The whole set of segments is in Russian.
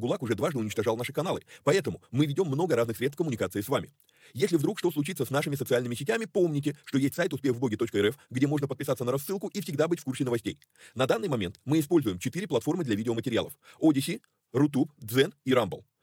Видео-гулаг уже дважды уничтожал наши каналы. Поэтому мы ведем много разных средств коммуникации с вами. Если вдруг что случится с нашими социальными сетями, помните, что есть сайт успехвбоге.рф, где можно подписаться на рассылку и всегда быть в курсе новостей. На данный момент мы используем четыре платформы для видеоматериалов. Odyssey, Rutube, Zen и Rumble.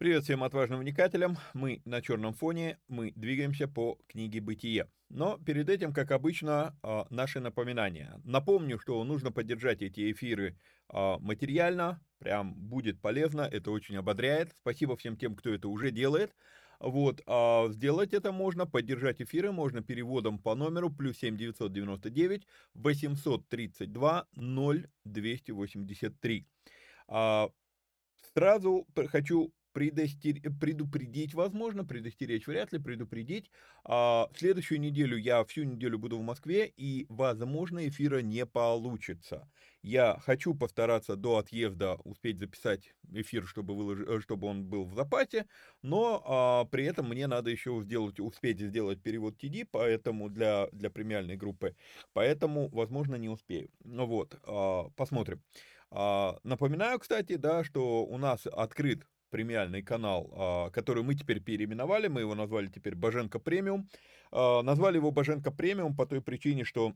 Привет всем отважным вникателям. Мы на черном фоне, мы двигаемся по книге «Бытие». Но перед этим, как обычно, а, наши напоминания. Напомню, что нужно поддержать эти эфиры а, материально, прям будет полезно, это очень ободряет. Спасибо всем тем, кто это уже делает. Вот, а сделать это можно, поддержать эфиры можно переводом по номеру плюс 7 999 832 0283. А, сразу хочу предостер... предупредить, возможно, предостеречь вряд ли, предупредить. А, следующую неделю я всю неделю буду в Москве, и, возможно, эфира не получится. Я хочу постараться до отъезда успеть записать эфир, чтобы, вылож... Э, чтобы он был в запасе, но а, при этом мне надо еще сделать, успеть сделать перевод TD, поэтому для, для премиальной группы, поэтому, возможно, не успею. Ну вот, а, посмотрим. А, напоминаю, кстати, да, что у нас открыт премиальный канал, а, который мы теперь переименовали, мы его назвали теперь Боженко Премиум. А, назвали его Боженко Премиум по той причине, что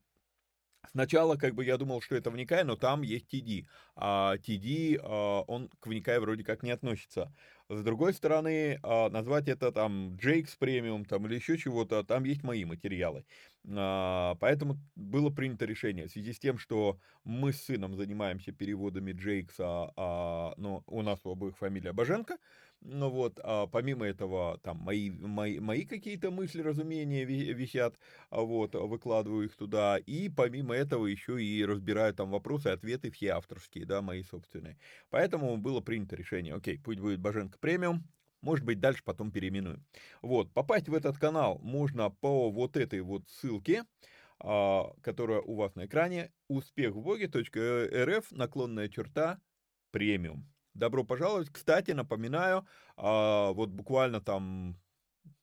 Сначала, как бы, я думал, что это Вникай, но там есть TD, а TD, а, он к Вникай вроде как не относится. С другой стороны, а, назвать это там Джейкс премиум там или еще чего-то, там есть мои материалы. А, поэтому было принято решение в связи с тем, что мы с сыном занимаемся переводами Джейкса, а, но у нас у обоих фамилия Боженко, ну вот, а помимо этого, там, мои, мои, мои какие-то мысли, разумения висят, вот, выкладываю их туда, и помимо этого еще и разбираю там вопросы, ответы все авторские, да, мои собственные. Поэтому было принято решение, окей, пусть будет Боженко премиум, может быть, дальше потом переименуем. Вот, попасть в этот канал можно по вот этой вот ссылке. а, которая у вас на экране, успех в боге.рф, наклонная черта, премиум. Добро пожаловать. Кстати, напоминаю, а, вот буквально там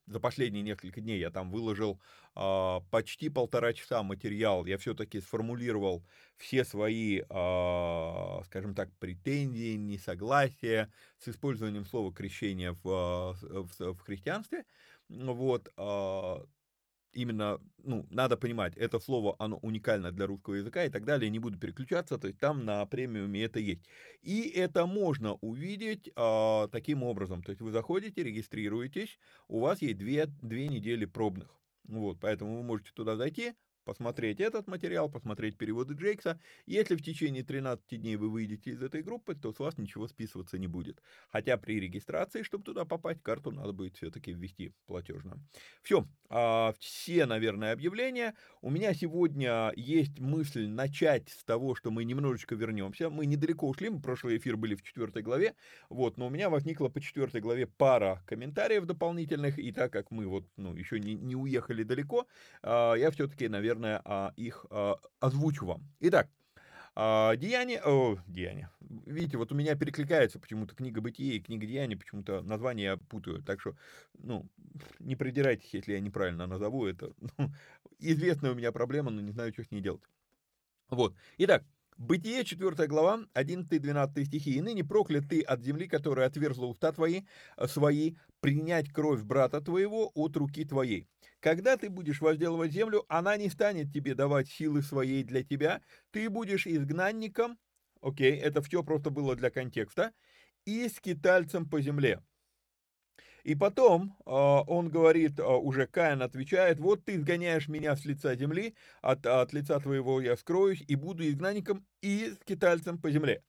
за последние несколько дней я там выложил а, почти полтора часа материал. Я все-таки сформулировал все свои, а, скажем так, претензии, несогласия с использованием слова крещения в, в, в христианстве. Вот, именно, ну, надо понимать, это слово, оно уникально для русского языка и так далее, не буду переключаться, то есть там на премиуме это есть. И это можно увидеть а, таким образом, то есть вы заходите, регистрируетесь, у вас есть две, две недели пробных. Вот, поэтому вы можете туда зайти, посмотреть этот материал, посмотреть переводы Джейкса. Если в течение 13 дней вы выйдете из этой группы, то с вас ничего списываться не будет. Хотя при регистрации, чтобы туда попасть, карту надо будет все-таки ввести платежно. Все, а, все, наверное, объявления. У меня сегодня есть мысль начать с того, что мы немножечко вернемся. Мы недалеко ушли, мы прошлый эфир были в четвертой главе, вот, но у меня возникла по четвертой главе пара комментариев дополнительных, и так как мы вот, ну, еще не, не уехали далеко, а, я все-таки, наверное, наверное, а, их а, озвучу вам. Итак, а, Деяние, о, деяние. Видите, вот у меня перекликается почему-то книга бытия и книга деяния, почему-то название я путаю. Так что, ну, не придирайтесь, если я неправильно назову это. Ну, известная у меня проблема, но не знаю, что с ней делать. Вот. Итак, Бытие, 4 глава, 11-12 стихи. «И ныне проклят ты от земли, которая отверзла уста твои, свои, принять кровь брата твоего от руки твоей. Когда ты будешь возделывать землю, она не станет тебе давать силы своей для тебя, ты будешь изгнанником, окей, это все просто было для контекста, и скитальцем по земле. И потом э, он говорит, э, уже Каин отвечает, вот ты изгоняешь меня с лица земли, от, от лица твоего я скроюсь и буду изгнанником и скитальцем по земле.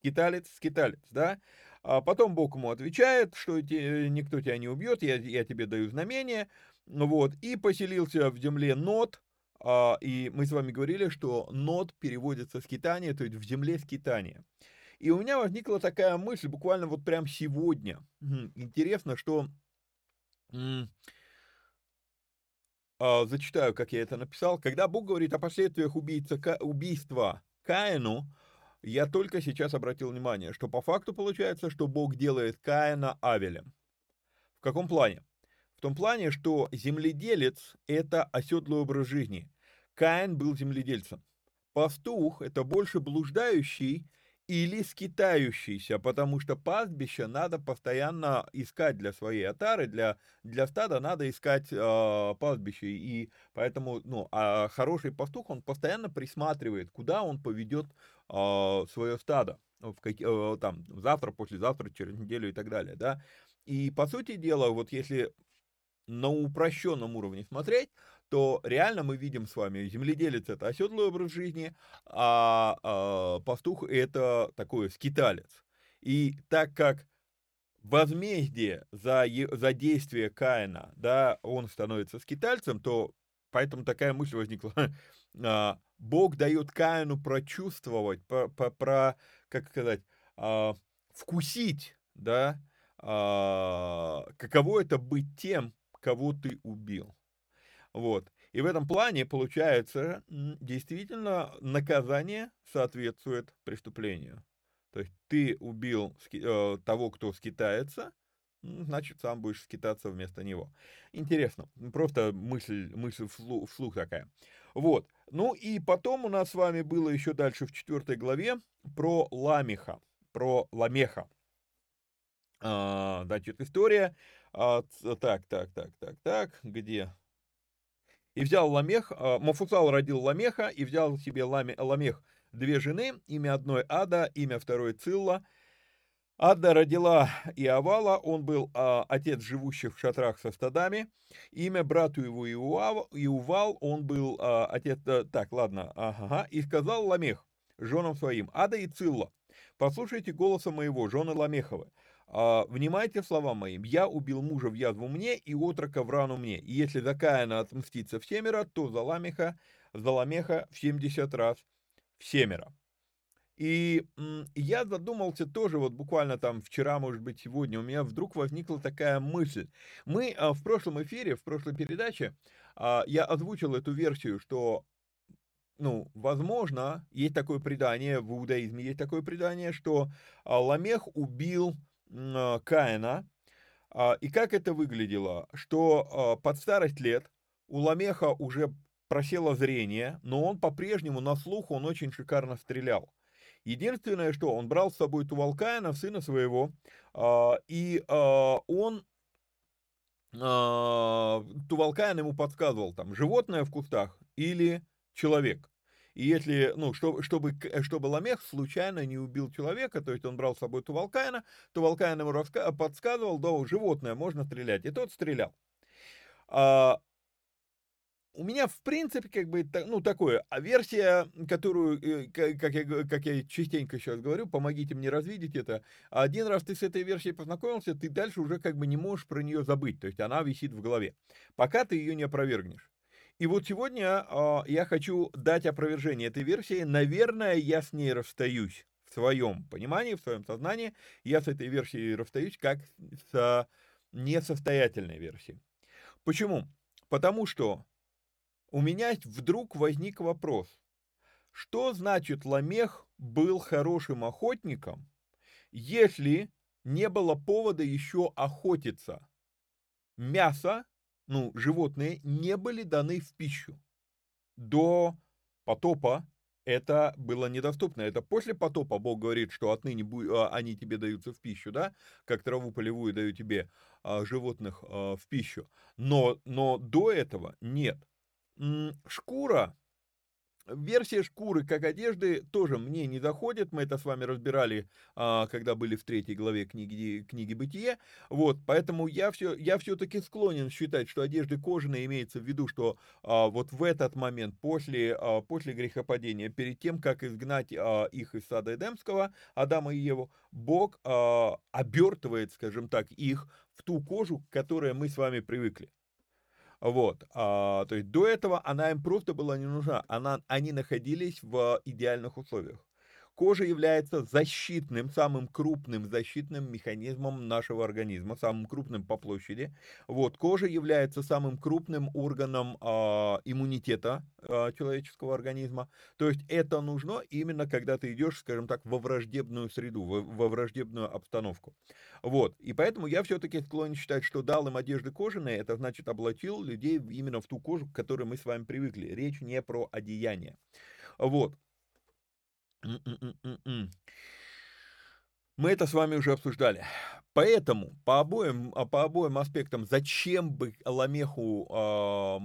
Скиталец, скиталец, да? А потом Бог ему отвечает, что те, никто тебя не убьет, я, я тебе даю знамение, вот, и поселился в земле Нот, а, и мы с вами говорили, что Нот переводится скитание, то есть в земле скитание. И у меня возникла такая мысль буквально вот прям сегодня. Интересно, что... А, зачитаю, как я это написал. Когда Бог говорит о последствиях убийца, убийства Каину, я только сейчас обратил внимание, что по факту получается, что Бог делает Каина Авелем. В каком плане? В том плане, что земледелец – это оседлый образ жизни. Каин был земледельцем. Пастух – это больше блуждающий или скитающийся, потому что пастбище надо постоянно искать для своей отары, для, для стада надо искать э, пастбище, и поэтому, ну, а хороший пастух, он постоянно присматривает, куда он поведет э, свое стадо, в как, э, там, завтра, послезавтра, через неделю и так далее, да, и по сути дела, вот если на упрощенном уровне смотреть, то реально мы видим с вами, земледелец это оседлый образ жизни, а, а пастух это такой скиталец. И так как возмездие за, за действие Каина, да, он становится скитальцем, то поэтому такая мысль возникла. А, Бог дает Каину прочувствовать, про, про, про как сказать, а, вкусить, да, каково это быть тем, кого ты убил. Вот. И в этом плане, получается, действительно наказание соответствует преступлению. То есть ты убил э, того, кто скитается, значит, сам будешь скитаться вместо него. Интересно. Просто мысль, мысль вслух, вслух такая. Вот. Ну и потом у нас с вами было еще дальше в четвертой главе про Ламеха. Про Ламеха. А, значит, история. А, так, так, так, так, так. Где? И взял Ламех, а, Мафусал родил Ламеха, и взял себе Ламе, Ламех две жены, имя одной Ада, имя второй Цилла. Ада родила Иовала, он был а, отец живущих в шатрах со стадами. Имя брату его Иуав, Иувал, он был а, отец... А, так, ладно, ага. И сказал Ламех женам своим, Ада и Цилла, послушайте голоса моего, жены Ламеховы. А, «Внимайте слова моим, я убил мужа в язву мне и отрока в рану мне, и если за Каина отмстится в семеро, то за Ламеха, за Ламеха в семьдесят раз в семеро». И я задумался тоже, вот буквально там вчера, может быть, сегодня, у меня вдруг возникла такая мысль. Мы а, в прошлом эфире, в прошлой передаче, а, я озвучил эту версию, что, ну, возможно, есть такое предание, в иудаизме есть такое предание, что Ламех убил Каина. И как это выглядело? Что под старость лет у Ламеха уже просело зрение, но он по-прежнему на слух, он очень шикарно стрелял. Единственное, что он брал с собой Тувалкаина, сына своего, а, и а, он а, Тувалкаин ему подсказывал, там, животное в кустах или человек. И если, ну, чтобы, чтобы, чтобы Ламех случайно не убил человека, то есть он брал с собой Тувалкаина, Тувалкаин ему подсказывал, да, животное можно стрелять, и тот стрелял у меня, в принципе, как бы, ну, такое, а версия, которую, э, как я, как я частенько сейчас говорю, помогите мне развидеть это, один раз ты с этой версией познакомился, ты дальше уже как бы не можешь про нее забыть, то есть она висит в голове, пока ты ее не опровергнешь. И вот сегодня э, я хочу дать опровержение этой версии, наверное, я с ней расстаюсь в своем понимании, в своем сознании, я с этой версией расстаюсь как с несостоятельной версией. Почему? Потому что у меня вдруг возник вопрос. Что значит Ламех был хорошим охотником, если не было повода еще охотиться? Мясо, ну, животные не были даны в пищу. До потопа это было недоступно. Это после потопа Бог говорит, что отныне а, они тебе даются в пищу, да, как траву полевую даю тебе а, животных а, в пищу. Но, но до этого нет. Шкура, версия шкуры как одежды тоже мне не заходит. Мы это с вами разбирали, а, когда были в третьей главе книги, книги «Бытие». Вот, поэтому я, все, я все-таки склонен считать, что одежды кожаные имеется в виду, что а, вот в этот момент, после, а, после грехопадения, перед тем, как изгнать их из сада Эдемского, Адама и Еву, Бог обертывает, скажем так, их в ту кожу, к которой мы с вами привыкли. Вот, а, то есть до этого она им просто была не нужна, она, они находились в идеальных условиях. Кожа является защитным, самым крупным защитным механизмом нашего организма, самым крупным по площади. Вот, кожа является самым крупным органом э, иммунитета э, человеческого организма. То есть это нужно именно когда ты идешь, скажем так, во враждебную среду, во, во враждебную обстановку. Вот, и поэтому я все-таки склонен считать, что дал им одежды кожаные, это значит облачил людей именно в ту кожу, к которой мы с вами привыкли. Речь не про одеяние. Вот. Мы это с вами уже обсуждали. Поэтому по обоим, а, по обоим аспектам, зачем бы Ламеху э,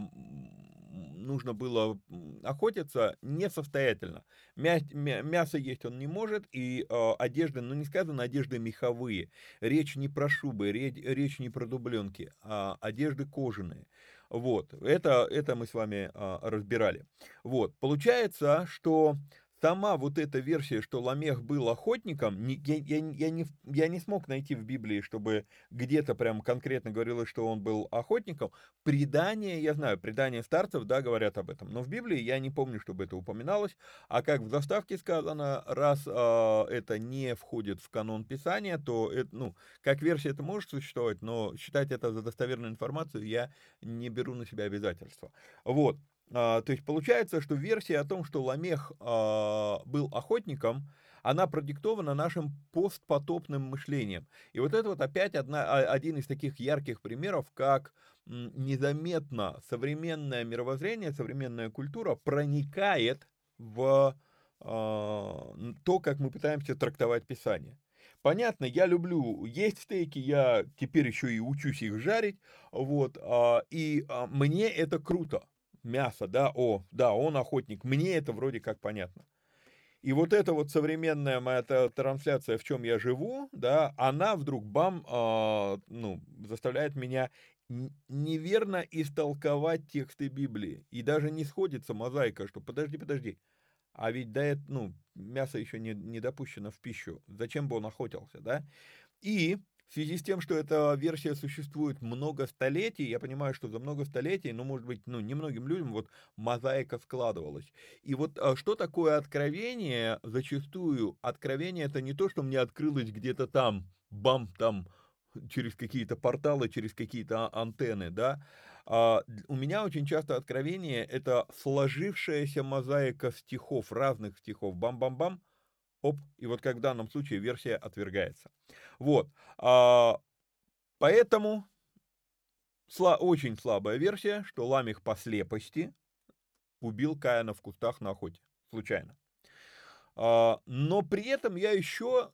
нужно было охотиться, несостоятельно. Мя, мя, мясо есть он не может, и э, одежды, ну не сказано одежды меховые. Речь не про шубы, речь, речь не про дубленки, а одежды кожаные. Вот, это, это мы с вами э, разбирали. Вот, получается, что сама вот эта версия, что Ламех был охотником, не, я, я, я, не, я не смог найти в Библии, чтобы где-то прям конкретно говорилось, что он был охотником. Предания, я знаю, предания старцев, да, говорят об этом, но в Библии я не помню, чтобы это упоминалось. А как в заставке сказано, раз э, это не входит в канон Писания, то, это, ну, как версия это может существовать, но считать это за достоверную информацию я не беру на себя обязательства. Вот. А, то есть получается, что версия о том, что Ламех а, был охотником, она продиктована нашим постпотопным мышлением. И вот это вот опять одна, а, один из таких ярких примеров, как незаметно современное мировоззрение, современная культура проникает в то, как мы пытаемся трактовать Писание. Понятно, я люблю есть стейки, я теперь еще и учусь их жарить, вот, и мне это круто мясо, да, о, да, он охотник, мне это вроде как понятно. И вот эта вот современная моя трансляция, в чем я живу, да, она вдруг бам, э, ну, заставляет меня неверно истолковать тексты Библии. И даже не сходится мозаика, что подожди, подожди, а ведь да, ну, мясо еще не, не допущено в пищу, зачем бы он охотился, да? И В связи с тем, что эта версия существует много столетий, я понимаю, что за много столетий, ну, может быть, ну, немногим людям вот мозаика складывалась. И вот а, что такое откровение? Зачастую откровение это не то, что мне открылось где-то там, бам, там, через какие-то порталы, через какие-то антенны, да. А, у меня очень часто откровение это сложившаяся мозаика стихов, разных стихов, бам-бам-бам, оп, и вот как в данном случае версия отвергается. Вот, а, поэтому сла, очень слабая версия, что Ламих по слепости убил Каина в кустах на охоте, случайно. А, но при этом я еще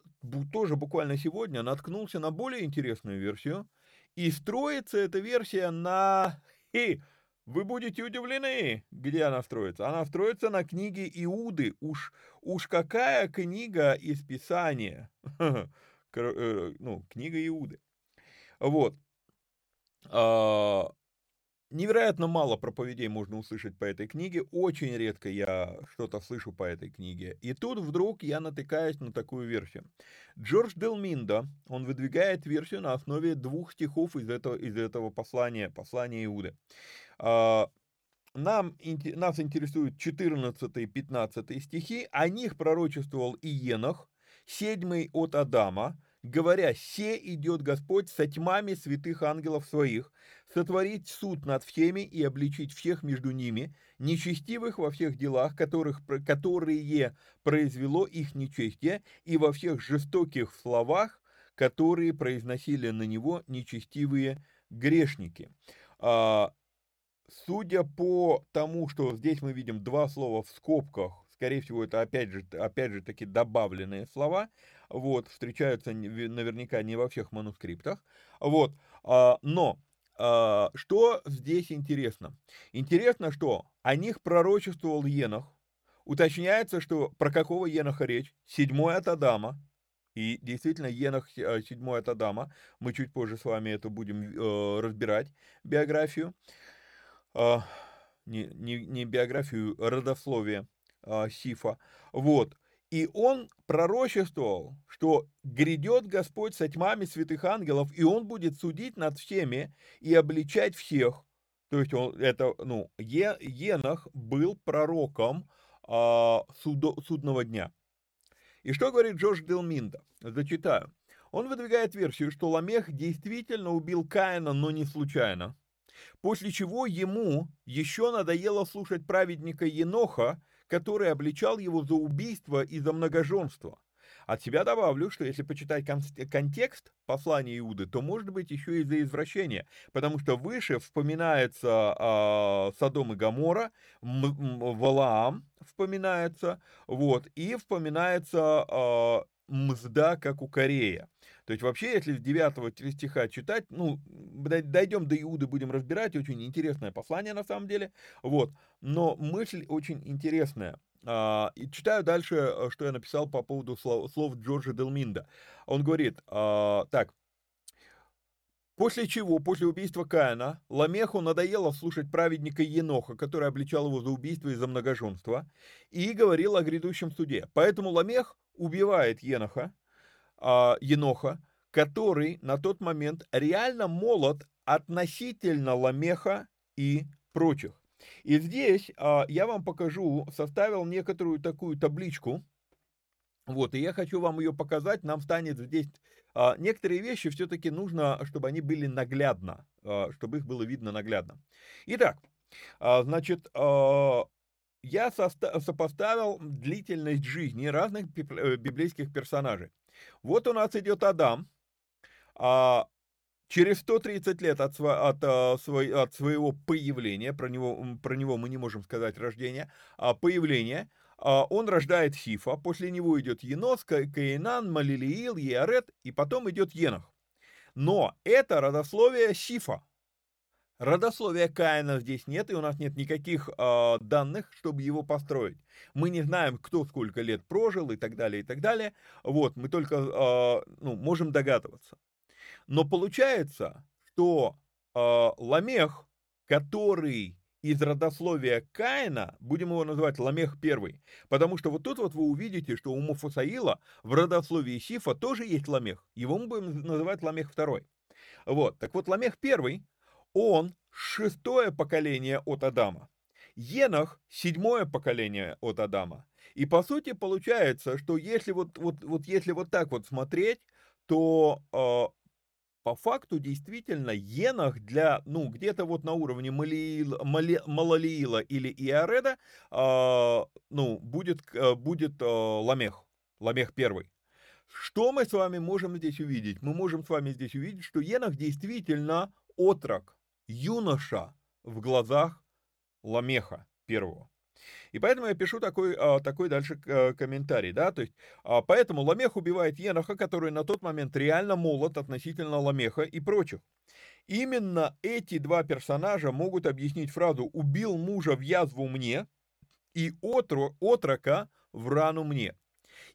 тоже буквально сегодня наткнулся на более интересную версию, и строится эта версия на... И вы будете удивлены, где она строится. Она строится на книге Иуды. Уж, уж какая книга из Писания. Э, ну, книга Иуды. Вот. Невероятно мало проповедей можно услышать по этой книге. Очень редко я что-то слышу по этой книге. И тут вдруг я натыкаюсь на такую версию. Джордж Делминда, он выдвигает версию на основе двух стихов из этого, из этого послания, послания Иуды. А, нам, нас интересуют 14 и 15 стихи, о них пророчествовал Иенах, седьмый от Адама, говоря, «Се идет Господь со тьмами святых ангелов своих, сотворить суд над всеми и обличить всех между ними, нечестивых во всех делах, которых, которые произвело их нечестие, и во всех жестоких словах, которые произносили на него нечестивые грешники». А, Судя по тому, что здесь мы видим два слова в скобках, скорее всего, это опять же, опять же таки добавленные слова, вот, встречаются наверняка не во всех манускриптах, вот, а, но что здесь интересно? Интересно, что о них пророчествовал Енох, уточняется, что про какого Еноха речь, седьмой от Адама, и действительно, Енох э, седьмой от Адама, мы чуть позже с вами это будем э, разбирать, биографию, не, не, не биографию, родословие Сифа. Вот. И он пророчествовал, что грядет Господь со тьмами святых ангелов, и он будет судить над всеми и обличать всех. То есть он, это, ну, е, Енах был пророком а, судо, судного дня. И что говорит Джордж Делминда? Зачитаю. Он выдвигает версию, что Ламех действительно убил Каина, но не случайно. После чего ему еще надоело слушать праведника Еноха, который обличал его за убийство и за многоженство. От себя добавлю, что если почитать контекст послания Иуды, то может быть еще и за извращение, потому что выше вспоминается э, Содом и Гамора, Валаам вспоминается, вот, и вспоминается э, мзда, как у Корея. То есть вообще, если с 9 стиха читать, ну, дойдем до Иуды, будем разбирать, очень интересное послание на самом деле, вот, но мысль очень интересная. А, и читаю дальше, э, что я написал по поводу слов, слов Джорджа Делминда. Он говорит, а, так, После чего, после убийства Каина, Ламеху надоело слушать праведника Еноха, который обличал его за убийство и за многоженство, и говорил о грядущем суде. Поэтому Ламех убивает Еноха, э, Еноха, который на тот момент реально молод относительно Ламеха и прочих. И здесь э, я вам покажу, составил некоторую такую табличку, вот, и я хочу вам ее показать, нам станет здесь а, некоторые вещи все-таки нужно, чтобы они были наглядно, а, чтобы их было видно наглядно. Итак, а, значит, я сопоставил длительность жизни разных э, библейских персонажей. Вот у нас идет Адам, через 130 лет от, от, от своего появления, про него, про него мы не можем сказать рождение, а появление – а, он рождает Сифа, после него идет Енос, Каинан, Малилиил, Еарет, и потом идет Енах. Но это родословие Сифа. Родословия Каина здесь нет, и у нас нет никаких э, данных, чтобы его построить. Мы не знаем, кто сколько лет прожил и так далее, и так далее. Вот, мы только э, ну, можем догадываться. Но получается, что э, Ламех, который из родословия Каина, будем его называть Ламех первый, потому что вот тут вот вы увидите, что у Муфасаила в родословии Сифа тоже есть Ламех, его мы будем называть Ламех второй. Вот, так вот Ламех первый, он шестое поколение от Адама. Енах – седьмое поколение от Адама. И по сути получается, что если вот, вот, вот, если вот так вот смотреть, то э, по факту действительно Енах для, ну, где-то вот на уровне Малиила, Мали, Малалиила или Иореда, э, ну, будет, э, будет э, Ламех, Ламех первый. Что мы с вами можем здесь увидеть? Мы можем с вами здесь увидеть, что Енах действительно отрок, юноша в глазах Ламеха первого. И поэтому я пишу такой, а, такой дальше э, комментарий, да, то есть, а, поэтому Ламех убивает Еноха, который на тот момент реально молод относительно Ламеха и прочих. Именно эти два персонажа могут объяснить фразу «убил мужа в язву мне» и отро, «отрока в рану мне».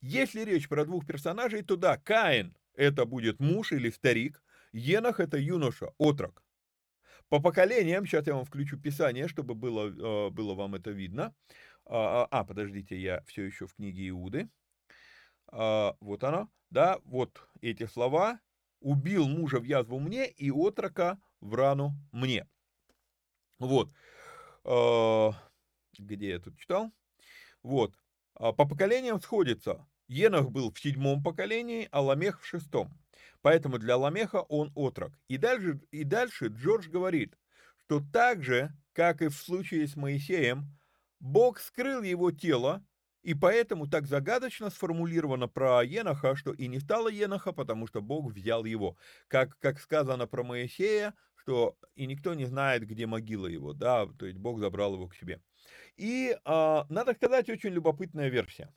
Если речь про двух персонажей, то да, Каин – это будет муж или старик, Енах – это юноша, отрок. По поколениям, сейчас я вам включу Писание, чтобы было, э, было вам это видно. А, а, а, подождите, я все еще в книге Иуды. А, вот оно, да, вот эти слова. «Убил мужа в язву мне и отрока в рану мне». Вот. Где я тут читал? Вот. По поколениям сходится. Енах был в седьмом поколении, а Ламех в шестом. Поэтому для Ламеха он отрок. И дальше, и дальше Джордж говорит, что так же, как и в случае с Моисеем, Бог скрыл его тело, и поэтому так загадочно сформулировано про Еноха, что и не стало Еноха, потому что Бог взял его. Как, как сказано про Моисея, что и никто не знает, где могила его, да, то есть Бог забрал его к себе. И, а, надо сказать, очень любопытная версия.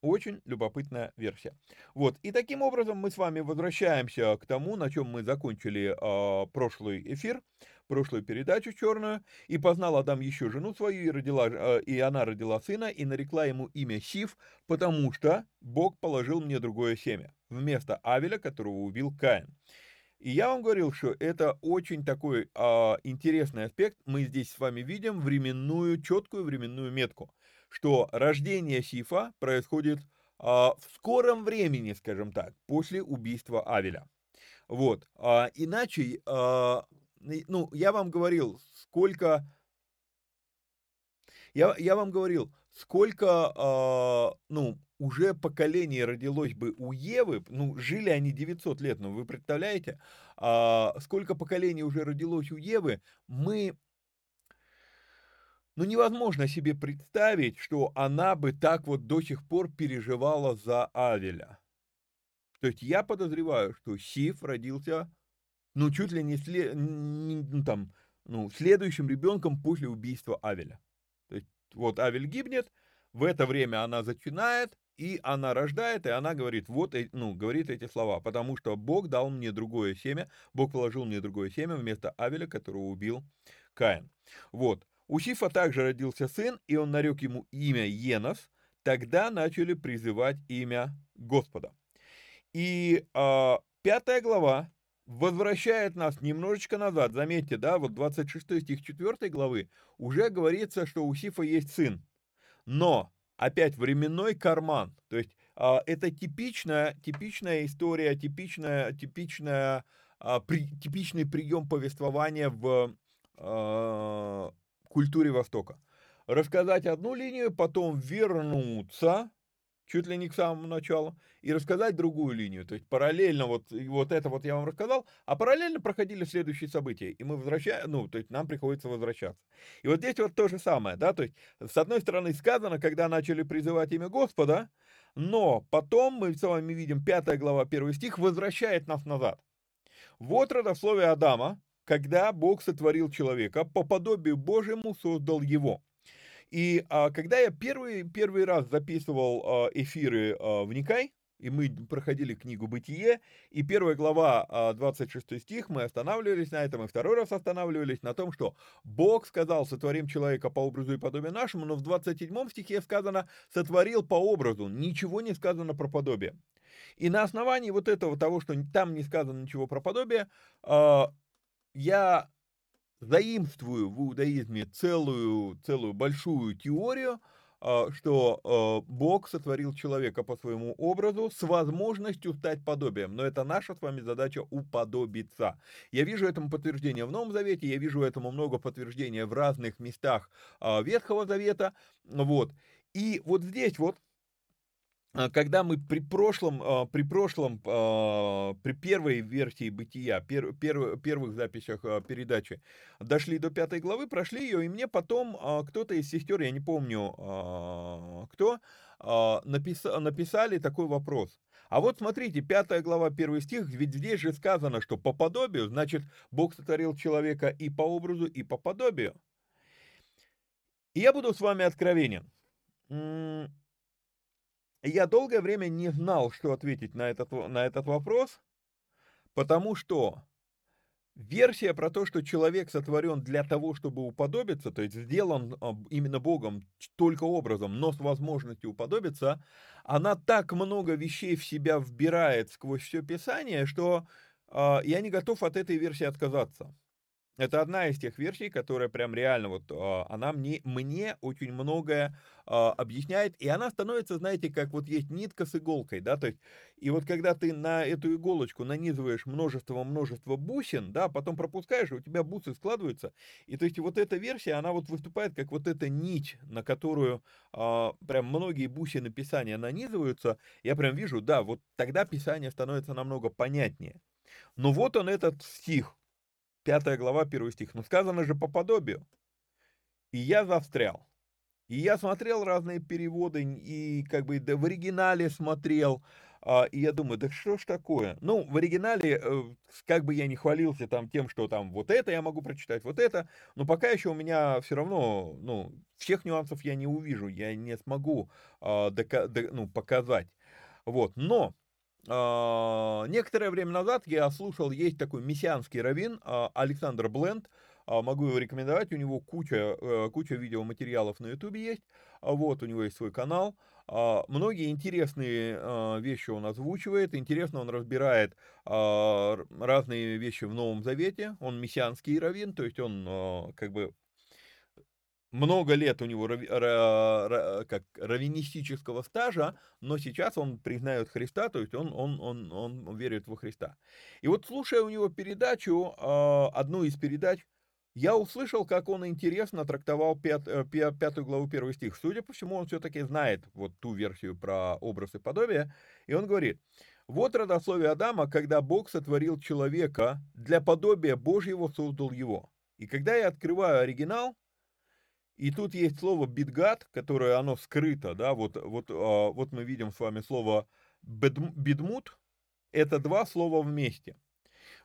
Очень любопытная версия. Вот, и таким образом мы с вами возвращаемся к тому, на чем мы закончили э, прошлый эфир, прошлую передачу черную. «И познал Адам еще жену свою, и, родила, э, и она родила сына, и нарекла ему имя Сив, потому что Бог положил мне другое семя, вместо Авеля, которого убил Каин». И я вам говорил, что это очень такой э, интересный аспект. Мы здесь с вами видим временную, четкую временную метку что рождение Сифа происходит а, в скором времени, скажем так, после убийства Авеля. Вот. А, иначе, а, ну, я вам говорил, сколько... Я, я вам говорил, сколько, а, ну, уже поколений родилось бы у Евы, ну, жили они 900 лет, ну, вы представляете, а, сколько поколений уже родилось у Евы, мы ну, невозможно себе представить, что она бы так вот до сих пор переживала за Авеля. То есть я подозреваю, что Сиф родился, ну, чуть ли не, след, ну, там, ну, следующим ребенком после убийства Авеля. То есть вот Авель гибнет, в это время она зачинает, и она рождает, и она говорит, вот, ну, говорит эти слова, потому что Бог дал мне другое семя, Бог положил мне другое семя вместо Авеля, которого убил Каин. Вот. У Сифа также родился сын, и он нарек ему имя Енос. Тогда начали призывать имя Господа. И э, пятая глава возвращает нас немножечко назад. Заметьте, да, вот 26 стих 4 главы уже говорится, что у Сифа есть сын. Но опять временной карман. То есть э, это типичная, типичная история, типичная, типичная, э, при, типичный прием повествования в э, культуре Востока. Рассказать одну линию, потом вернуться, чуть ли не к самому началу, и рассказать другую линию. То есть параллельно вот, вот это вот я вам рассказал, а параллельно проходили следующие события, и мы возвращаем, ну, то есть нам приходится возвращаться. И вот здесь вот то же самое, да, то есть с одной стороны сказано, когда начали призывать имя Господа, но потом мы с вами видим 5 глава 1 стих возвращает нас назад. Вот родословие Адама, когда Бог сотворил человека, по подобию Божьему создал его. И а, когда я первый, первый раз записывал а, эфиры а, в Никай, и мы проходили книгу «Бытие», и первая глава, 26 а, стих, мы останавливались на этом, и второй раз останавливались на том, что Бог сказал, сотворим человека по образу и подобию нашему, но в 27 стихе сказано, сотворил по образу, ничего не сказано про подобие. И на основании вот этого того, что там не сказано ничего про подобие, а, я заимствую в иудаизме целую, целую большую теорию, а, что а, Бог сотворил человека по своему образу с возможностью стать подобием. Но это наша с вами задача уподобиться. Я вижу этому подтверждение в Новом Завете, я вижу этому много подтверждения в разных местах а, Ветхого Завета. Вот. И вот здесь вот когда мы при прошлом, а, при прошлом, а, при первой версии бытия, пер, пер, первых записях передачи дошли до пятой главы, прошли ее, и мне потом кто-то из сестер, я не помню кто, написали, написали такой вопрос. А вот смотрите, пятая глава, первый стих, ведь здесь же сказано, что по подобию, значит, Бог сотворил человека и по образу, и по подобию. И я буду с вами откровенен я долгое время не знал, что ответить на этот, на этот вопрос, потому что версия про то, что человек сотворен для того, чтобы уподобиться, то есть сделан а, именно Богом только образом, но с возможностью уподобиться, она так много вещей в себя вбирает сквозь все Писание, что э, я не готов от этой версии отказаться. Это одна из тех версий, которая прям реально вот, а, она мне, мне очень многое а, объясняет, и она становится, знаете, как вот есть нитка с иголкой, да, то есть, и вот когда ты на эту иголочку нанизываешь множество-множество бусин, да, потом пропускаешь, и у тебя бусы складываются, и то есть вот эта версия, она вот выступает как вот эта нить, на которую а, прям многие бусины Писания нанизываются, я прям вижу, да, вот тогда Писание становится намного понятнее. Но вот он этот стих, Пятая глава, первый стих. Но сказано же по подобию. И я застрял. И я смотрел разные переводы, и как бы да, в оригинале смотрел, а, и я думаю, да что ж такое? Ну, в оригинале, э, как бы я не хвалился там тем, что там вот это я могу прочитать, вот это, но пока еще у меня все равно, ну, всех нюансов я не увижу, я не смогу а, дока- до, ну, показать. Вот, но некоторое время назад я слушал, есть такой мессианский раввин а, Александр Бленд, а, могу его рекомендовать, у него куча, э, куча видеоматериалов на ютубе есть, вот, у него есть свой канал, многие интересные вещи он озвучивает, интересно он разбирает разные вещи в Новом Завете, он мессианский раввин, то есть он как бы много лет у него рави, ра, как раввинистического стажа, но сейчас он признает Христа, то есть он, он, он, он верит во Христа. И вот слушая у него передачу, а, одну из передач, я услышал, как он интересно трактовал пят, э, пятую главу первый стих. Судя по всему, он все-таки знает вот ту версию про образ и подобие. И он говорит, вот родословие Адама, когда Бог сотворил человека, для подобия Божьего создал его. И когда я открываю оригинал, и тут есть слово битгат, которое оно скрыто, да, вот, вот, а, вот мы видим с вами слово бедмут, это два слова вместе.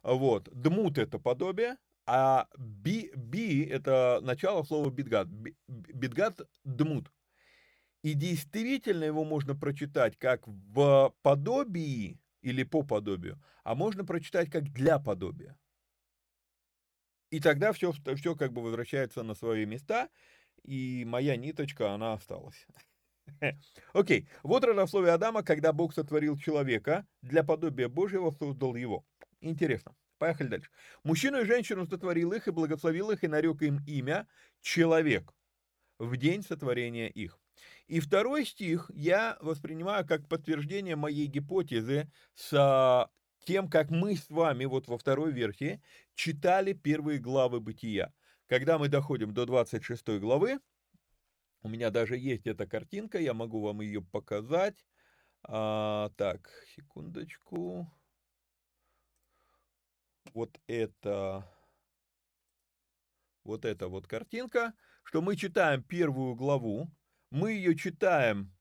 Вот, дмут это подобие, а би, би это начало слова битгат. Битгат дмут. И действительно его можно прочитать как в подобии или по подобию, а можно прочитать как для подобия. И тогда все, все как бы возвращается на свои места, и моя ниточка, она осталась. Окей, okay. вот родословие Адама, когда Бог сотворил человека, для подобия Божьего создал его. Интересно. Поехали дальше. Мужчину и женщину сотворил их и благословил их и нарек им имя человек в день сотворения их. И второй стих я воспринимаю как подтверждение моей гипотезы с тем, как мы с вами вот во второй версии читали первые главы бытия. Когда мы доходим до 26 главы, у меня даже есть эта картинка, я могу вам ее показать. А, так, секундочку. Вот это, вот эта вот картинка, что мы читаем первую главу, мы ее читаем,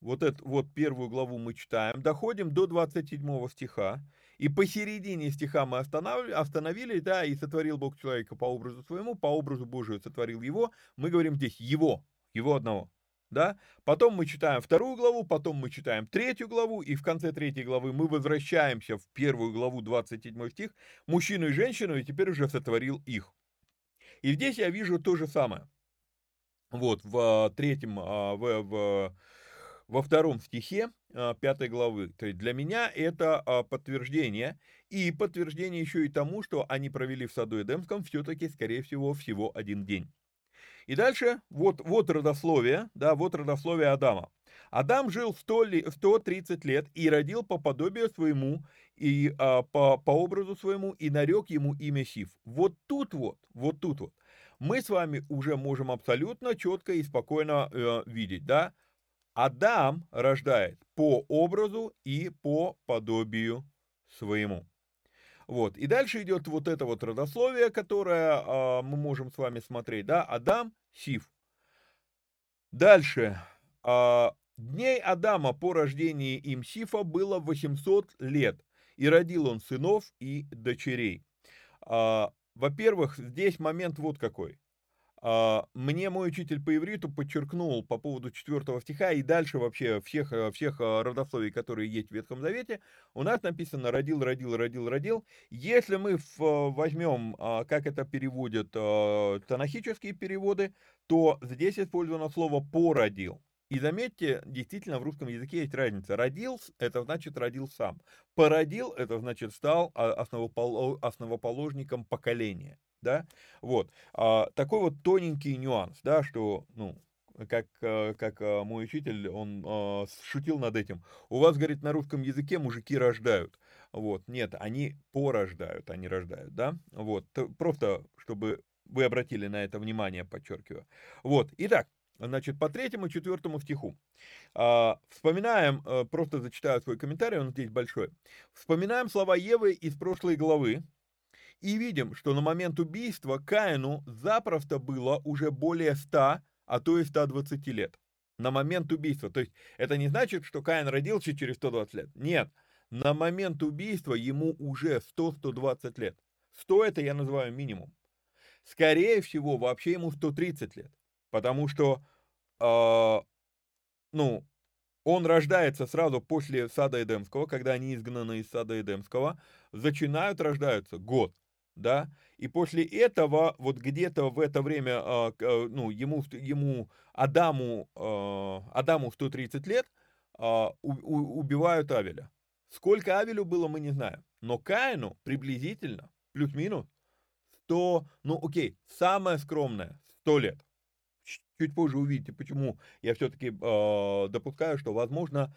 вот, эту, вот первую главу мы читаем, доходим до 27 стиха, и посередине стиха мы останавливали, остановили, да, и сотворил Бог человека по образу своему, по образу Божию сотворил его. Мы говорим здесь его, его одного. Да? Потом мы читаем вторую главу, потом мы читаем третью главу, и в конце третьей главы мы возвращаемся в первую главу, 27 стих, мужчину и женщину, и теперь уже сотворил их. И здесь я вижу то же самое. Вот, в третьем, а, в, в, во втором стихе а, пятой главы. То есть для меня это а, подтверждение, и подтверждение еще и тому, что они провели в саду Эдемском все-таки, скорее всего, всего один день. И дальше, вот, вот родословие, да, вот родословие Адама. Адам жил 100, 130 лет и родил по подобию своему, и а, по, по образу своему, и нарек ему имя Сив. Вот тут вот, вот тут вот, мы с вами уже можем абсолютно четко и спокойно э, видеть, да, Адам рождает по образу и по подобию своему. Вот. И дальше идет вот это вот родословие, которое э, мы можем с вами смотреть, да, Адам, Сив. Дальше. Э, дней Адама по рождении им Сифа было 800 лет, и родил он сынов и дочерей. Э, во-первых, здесь момент вот какой. А, мне мой учитель по ивриту подчеркнул по поводу четвертого стиха и дальше вообще всех, э, всех э, родословий, которые есть в Ветхом Завете, у нас написано «родил, родил, родил, родил». Если мы возьмем, а, как это переводят э, танахические переводы, то здесь использовано слово «породил». И заметьте, действительно в русском языке есть разница. Родил – это значит родил сам. Породил – это значит стал а, основоположником поколения да, вот, а, такой вот тоненький нюанс, да, что, ну, как, э, как э, мой учитель, он э, шутил над этим. У вас, говорит, на русском языке мужики рождают. Вот, нет, они порождают, они рождают, да, вот, просто, чтобы вы обратили на это внимание, подчеркиваю. Вот, итак, значит, по третьему четвертому стиху. А, вспоминаем, просто зачитаю свой комментарий, он здесь большой. Вспоминаем слова Евы из прошлой главы, и видим, что на момент убийства Каину запросто было уже более 100, а то и 120 лет. На момент убийства. То есть это не значит, что Каин родился через 120 лет. Нет. На момент убийства ему уже 100-120 лет. 100 это я называю минимум. Скорее всего, вообще ему 130 лет. Потому что, э, ну, он рождается сразу после сада Эдемского, когда они изгнаны из сада Эдемского, начинают рождаются год да, и после этого, вот где-то в это время, а, а, ну, ему, ему Адаму, а, Адаму 130 лет, убивают Авеля. Сколько Авелю было, мы не знаем, но Каину приблизительно, плюс-минус, 100, ну, окей, самое скромное, 100 лет. Чуть позже увидите, почему я все-таки э, допускаю, что, возможно,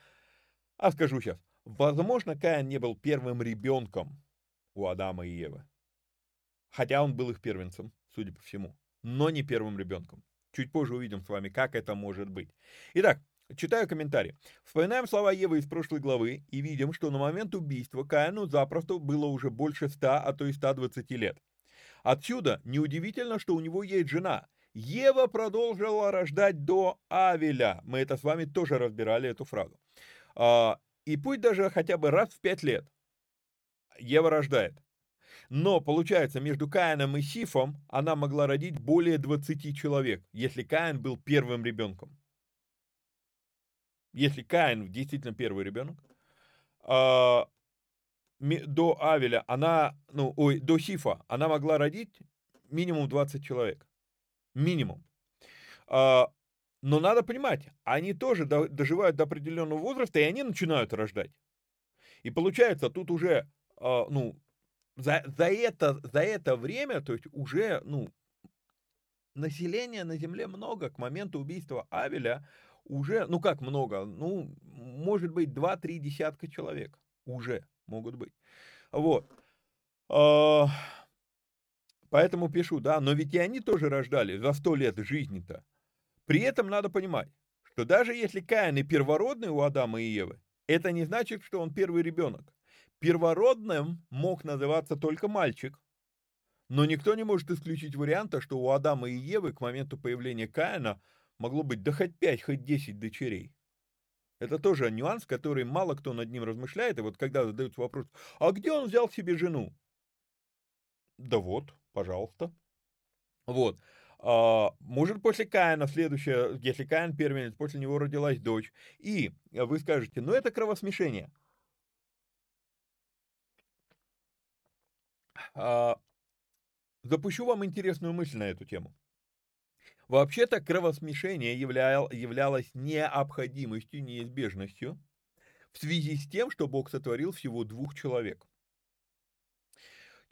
а скажу сейчас, возможно, Каин не был первым ребенком у Адама и Евы. Хотя он был их первенцем, судя по всему, но не первым ребенком. Чуть позже увидим с вами, как это может быть. Итак, читаю комментарий. Вспоминаем слова Евы из прошлой главы и видим, что на момент убийства Каину запросто было уже больше 100, а то и 120 лет. Отсюда неудивительно, что у него есть жена. Ева продолжила рождать до Авеля. Мы это с вами тоже разбирали, эту фразу. А, и пусть даже хотя бы раз в пять лет Ева рождает. Но, получается, между Каином и Сифом она могла родить более 20 человек, если Каин был первым ребенком. Если Каин действительно первый ребенок, а, до Авеля она, ну, ой, до Сифа она могла родить минимум 20 человек. Минимум. А, но надо понимать, они тоже доживают до определенного возраста, и они начинают рождать. И получается, тут уже, а, ну, за, за, это, за это время, то есть уже, ну, населения на Земле много. К моменту убийства Авеля уже, ну как много, ну, может быть, 2-3 десятка человек уже могут быть. Вот. А, поэтому пишу, да, но ведь и они тоже рождали за 100 лет жизни-то. При этом надо понимать, что даже если Каин и первородный у Адама и Евы, это не значит, что он первый ребенок. Первородным мог называться только мальчик, но никто не может исключить варианта, что у Адама и Евы к моменту появления Каина могло быть да хоть 5, хоть 10 дочерей. Это тоже нюанс, который мало кто над ним размышляет. И вот когда задают вопрос, а где он взял себе жену? Да вот, пожалуйста. Вот. А, может, после Каина следующее, если Каин первенец, после него родилась дочь. И вы скажете, ну это кровосмешение. Запущу вам интересную мысль на эту тему. Вообще-то кровосмешение являл, являлось необходимостью, неизбежностью в связи с тем, что Бог сотворил всего двух человек.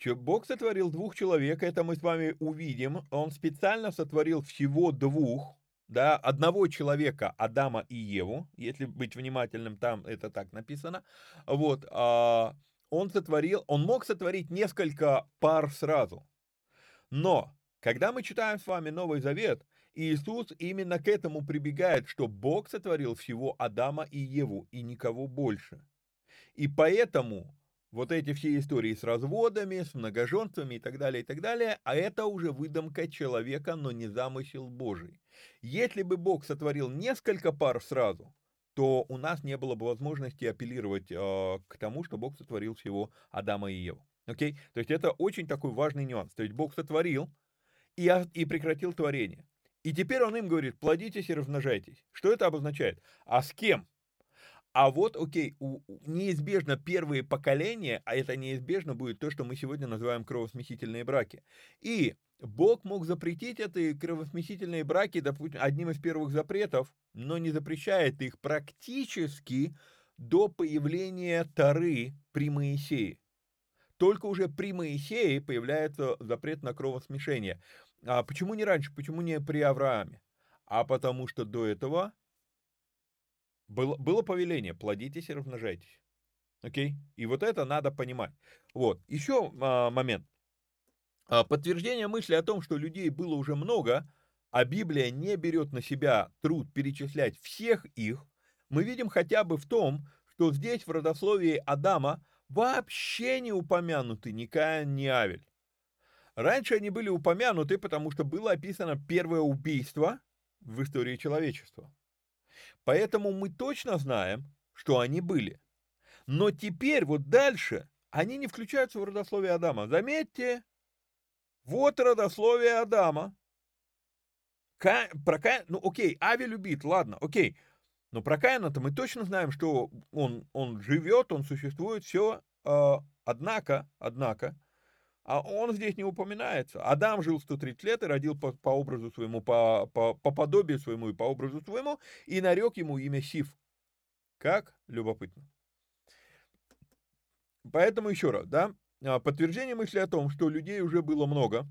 Бог сотворил двух человек, это мы с вами увидим. Он специально сотворил всего двух, да, одного человека, Адама и Еву, если быть внимательным, там это так написано. Вот, а, он сотворил, он мог сотворить несколько пар сразу. Но, когда мы читаем с вами Новый Завет, Иисус именно к этому прибегает, что Бог сотворил всего Адама и Еву, и никого больше. И поэтому вот эти все истории с разводами, с многоженствами и так далее, и так далее, а это уже выдумка человека, но не замысел Божий. Если бы Бог сотворил несколько пар сразу, то у нас не было бы возможности апеллировать э, к тому, что Бог сотворил всего Адама и Еву. Окей? То есть это очень такой важный нюанс. То есть Бог сотворил и, и прекратил творение. И теперь он им говорит, плодитесь и размножайтесь. Что это обозначает? А с кем? А вот, окей, у, неизбежно первые поколения, а это неизбежно будет то, что мы сегодня называем кровосмесительные браки. И Бог мог запретить эти кровосмесительные браки, допустим, одним из первых запретов, но не запрещает их практически до появления Тары при Моисее. Только уже при Моисее появляется запрет на кровосмешение. А почему не раньше, почему не при Аврааме? А потому что до этого было, было повеление, плодитесь и размножайтесь. Окей? И вот это надо понимать. Вот. Еще а, момент. А, подтверждение мысли о том, что людей было уже много, а Библия не берет на себя труд перечислять всех их, мы видим хотя бы в том, что здесь в родословии Адама вообще не упомянуты ни Каин, ни Авель. Раньше они были упомянуты, потому что было описано первое убийство в истории человечества. Поэтому мы точно знаем, что они были. Но теперь вот дальше они не включаются в родословие Адама. Заметьте, вот родословие Адама. Ка, про Каин, ну окей, Ави любит, ладно, окей. Но про Каина-то мы точно знаем, что он, он живет, он существует, все. Э, а, однако, однако, а он здесь не упоминается. Адам жил 130 лет и родил по, по образу своему, по, по, по подобию своему и по образу своему, и нарек ему имя Сиф. Как? Любопытно. Поэтому еще раз, да, подтверждение мысли о том, что людей уже было много,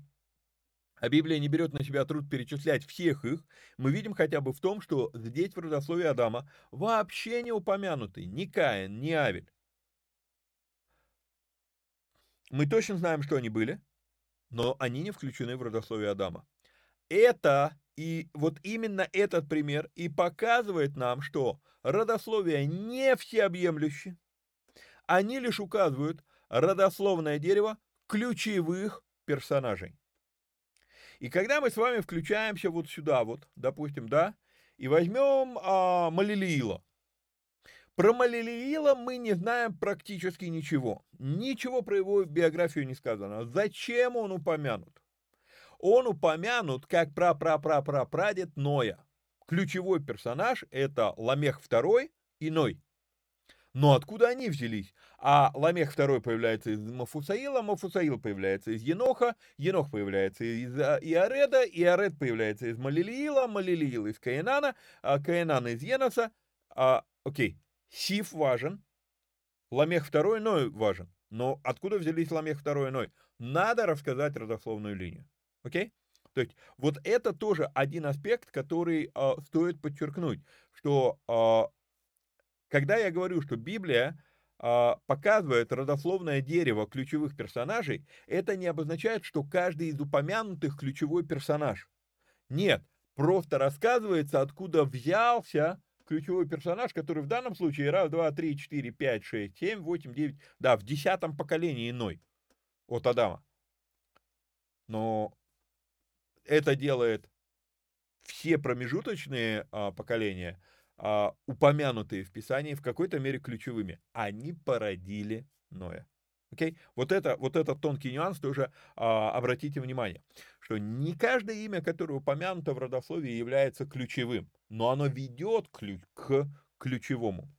а Библия не берет на себя труд перечислять всех их, мы видим хотя бы в том, что здесь в родословии Адама вообще не упомянуты ни Каин, ни Авель. Мы точно знаем, что они были, но они не включены в родословие Адама. Это и вот именно этот пример и показывает нам, что родословие не всеобъемлюще. Они лишь указывают родословное дерево ключевых персонажей. И когда мы с вами включаемся вот сюда, вот, допустим, да, и возьмем а, Малилиила, про Малилиила мы не знаем практически ничего. Ничего про его биографию не сказано. Зачем он упомянут? Он упомянут как пра-пра-пра-пра-прадед Ноя. Ключевой персонаж это Ламех II и Ной. Но откуда они взялись? А Ламех II появляется из Мафусаила, Мафусаил появляется из Еноха, Енох появляется из а, Иареда, Иаред появляется из Малилиила, Малилиил из Каинана, а Каинана из Еноса. А, окей, Сиф важен, Ламех второй Ной важен. Но откуда взялись Ламех второй Ной? Надо рассказать родословную линию. Окей? То есть вот это тоже один аспект, который э, стоит подчеркнуть, что э, когда я говорю, что Библия э, показывает родословное дерево ключевых персонажей, это не обозначает, что каждый из упомянутых ключевой персонаж. Нет, просто рассказывается, откуда взялся ключевой персонаж, который в данном случае раз, два, три, четыре, пять, шесть, семь, восемь, девять, да, в десятом поколении иной от Адама. Но это делает все промежуточные а, поколения, а, упомянутые в Писании, в какой-то мере ключевыми. Они породили Ноя. Окей? Вот это, вот этот тонкий нюанс тоже а, обратите внимание, что не каждое имя, которое упомянуто в родословии, является ключевым, но оно ведет ключ, к ключевому.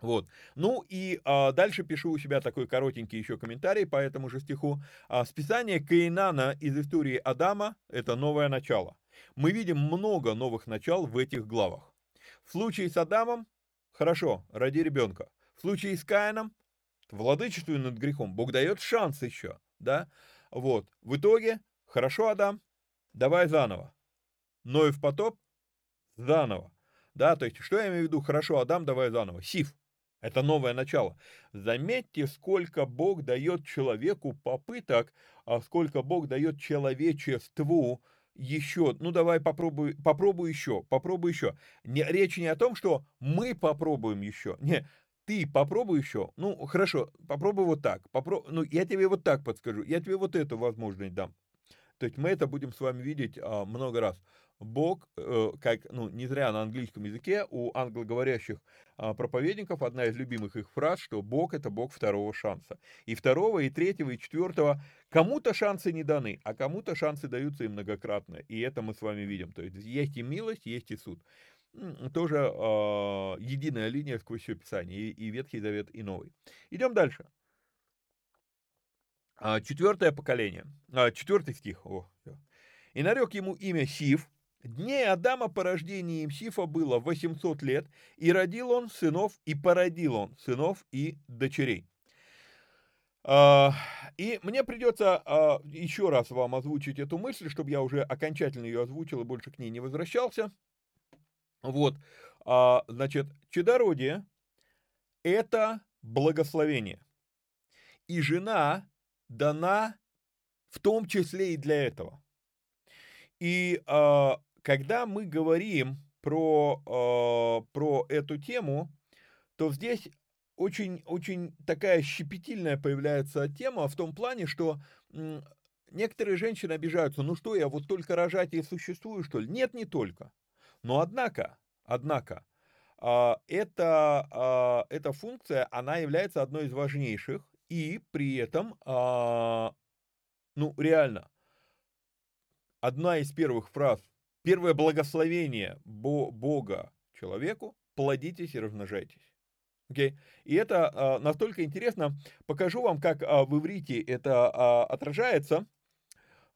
Вот. Ну и а, дальше пишу у себя такой коротенький еще комментарий по этому же стиху. А, списание Каинана из истории Адама – это новое начало. Мы видим много новых начал в этих главах. В случае с Адамом хорошо, роди ребенка. В случае с Каином, владычествуя над грехом, Бог дает шанс еще, да? Вот, в итоге, хорошо, Адам, давай заново. Но и в потоп заново. Да, то есть, что я имею в виду? Хорошо, Адам, давай заново. Сив. Это новое начало. Заметьте, сколько Бог дает человеку попыток, а сколько Бог дает человечеству еще, ну давай попробуй, попробуй еще, попробуй еще. Не, речь не о том, что мы попробуем еще. Не, ты попробуй еще. Ну, хорошо, попробуй вот так. Попро... Ну, я тебе вот так подскажу. Я тебе вот эту возможность дам. То есть мы это будем с вами видеть а, много раз. Бог, э, как, ну, не зря на английском языке у англоговорящих э, проповедников одна из любимых их фраз, что Бог это Бог второго шанса. И второго, и третьего, и четвертого. Кому-то шансы не даны, а кому-то шансы даются и многократно. И это мы с вами видим. То есть есть и милость, есть и суд. Тоже э, единая линия сквозь все Писание, и, и Ветхий Завет, и Новый. Идем дальше. Четвертое поколение. Четвертый стих. О, и нарек ему имя Сив, Дней Адама по рождении Имсифа было 800 лет, и родил он сынов, и породил он сынов и дочерей. А, и мне придется а, еще раз вам озвучить эту мысль, чтобы я уже окончательно ее озвучил и больше к ней не возвращался. Вот, а, значит, чадородие – это благословение. И жена дана в том числе и для этого. И когда мы говорим про, э, про эту тему, то здесь очень, очень такая щепетильная появляется тема в том плане, что некоторые женщины обижаются, ну что, я вот только рожать и существую, что ли? Нет, не только. Но однако, однако, э, эта, э, эта функция, она является одной из важнейших, и при этом, э, ну, реально, одна из первых фраз Первое благословение Бога человеку – плодитесь и размножайтесь. Okay? И это а, настолько интересно. Покажу вам, как а, в иврите это а, отражается.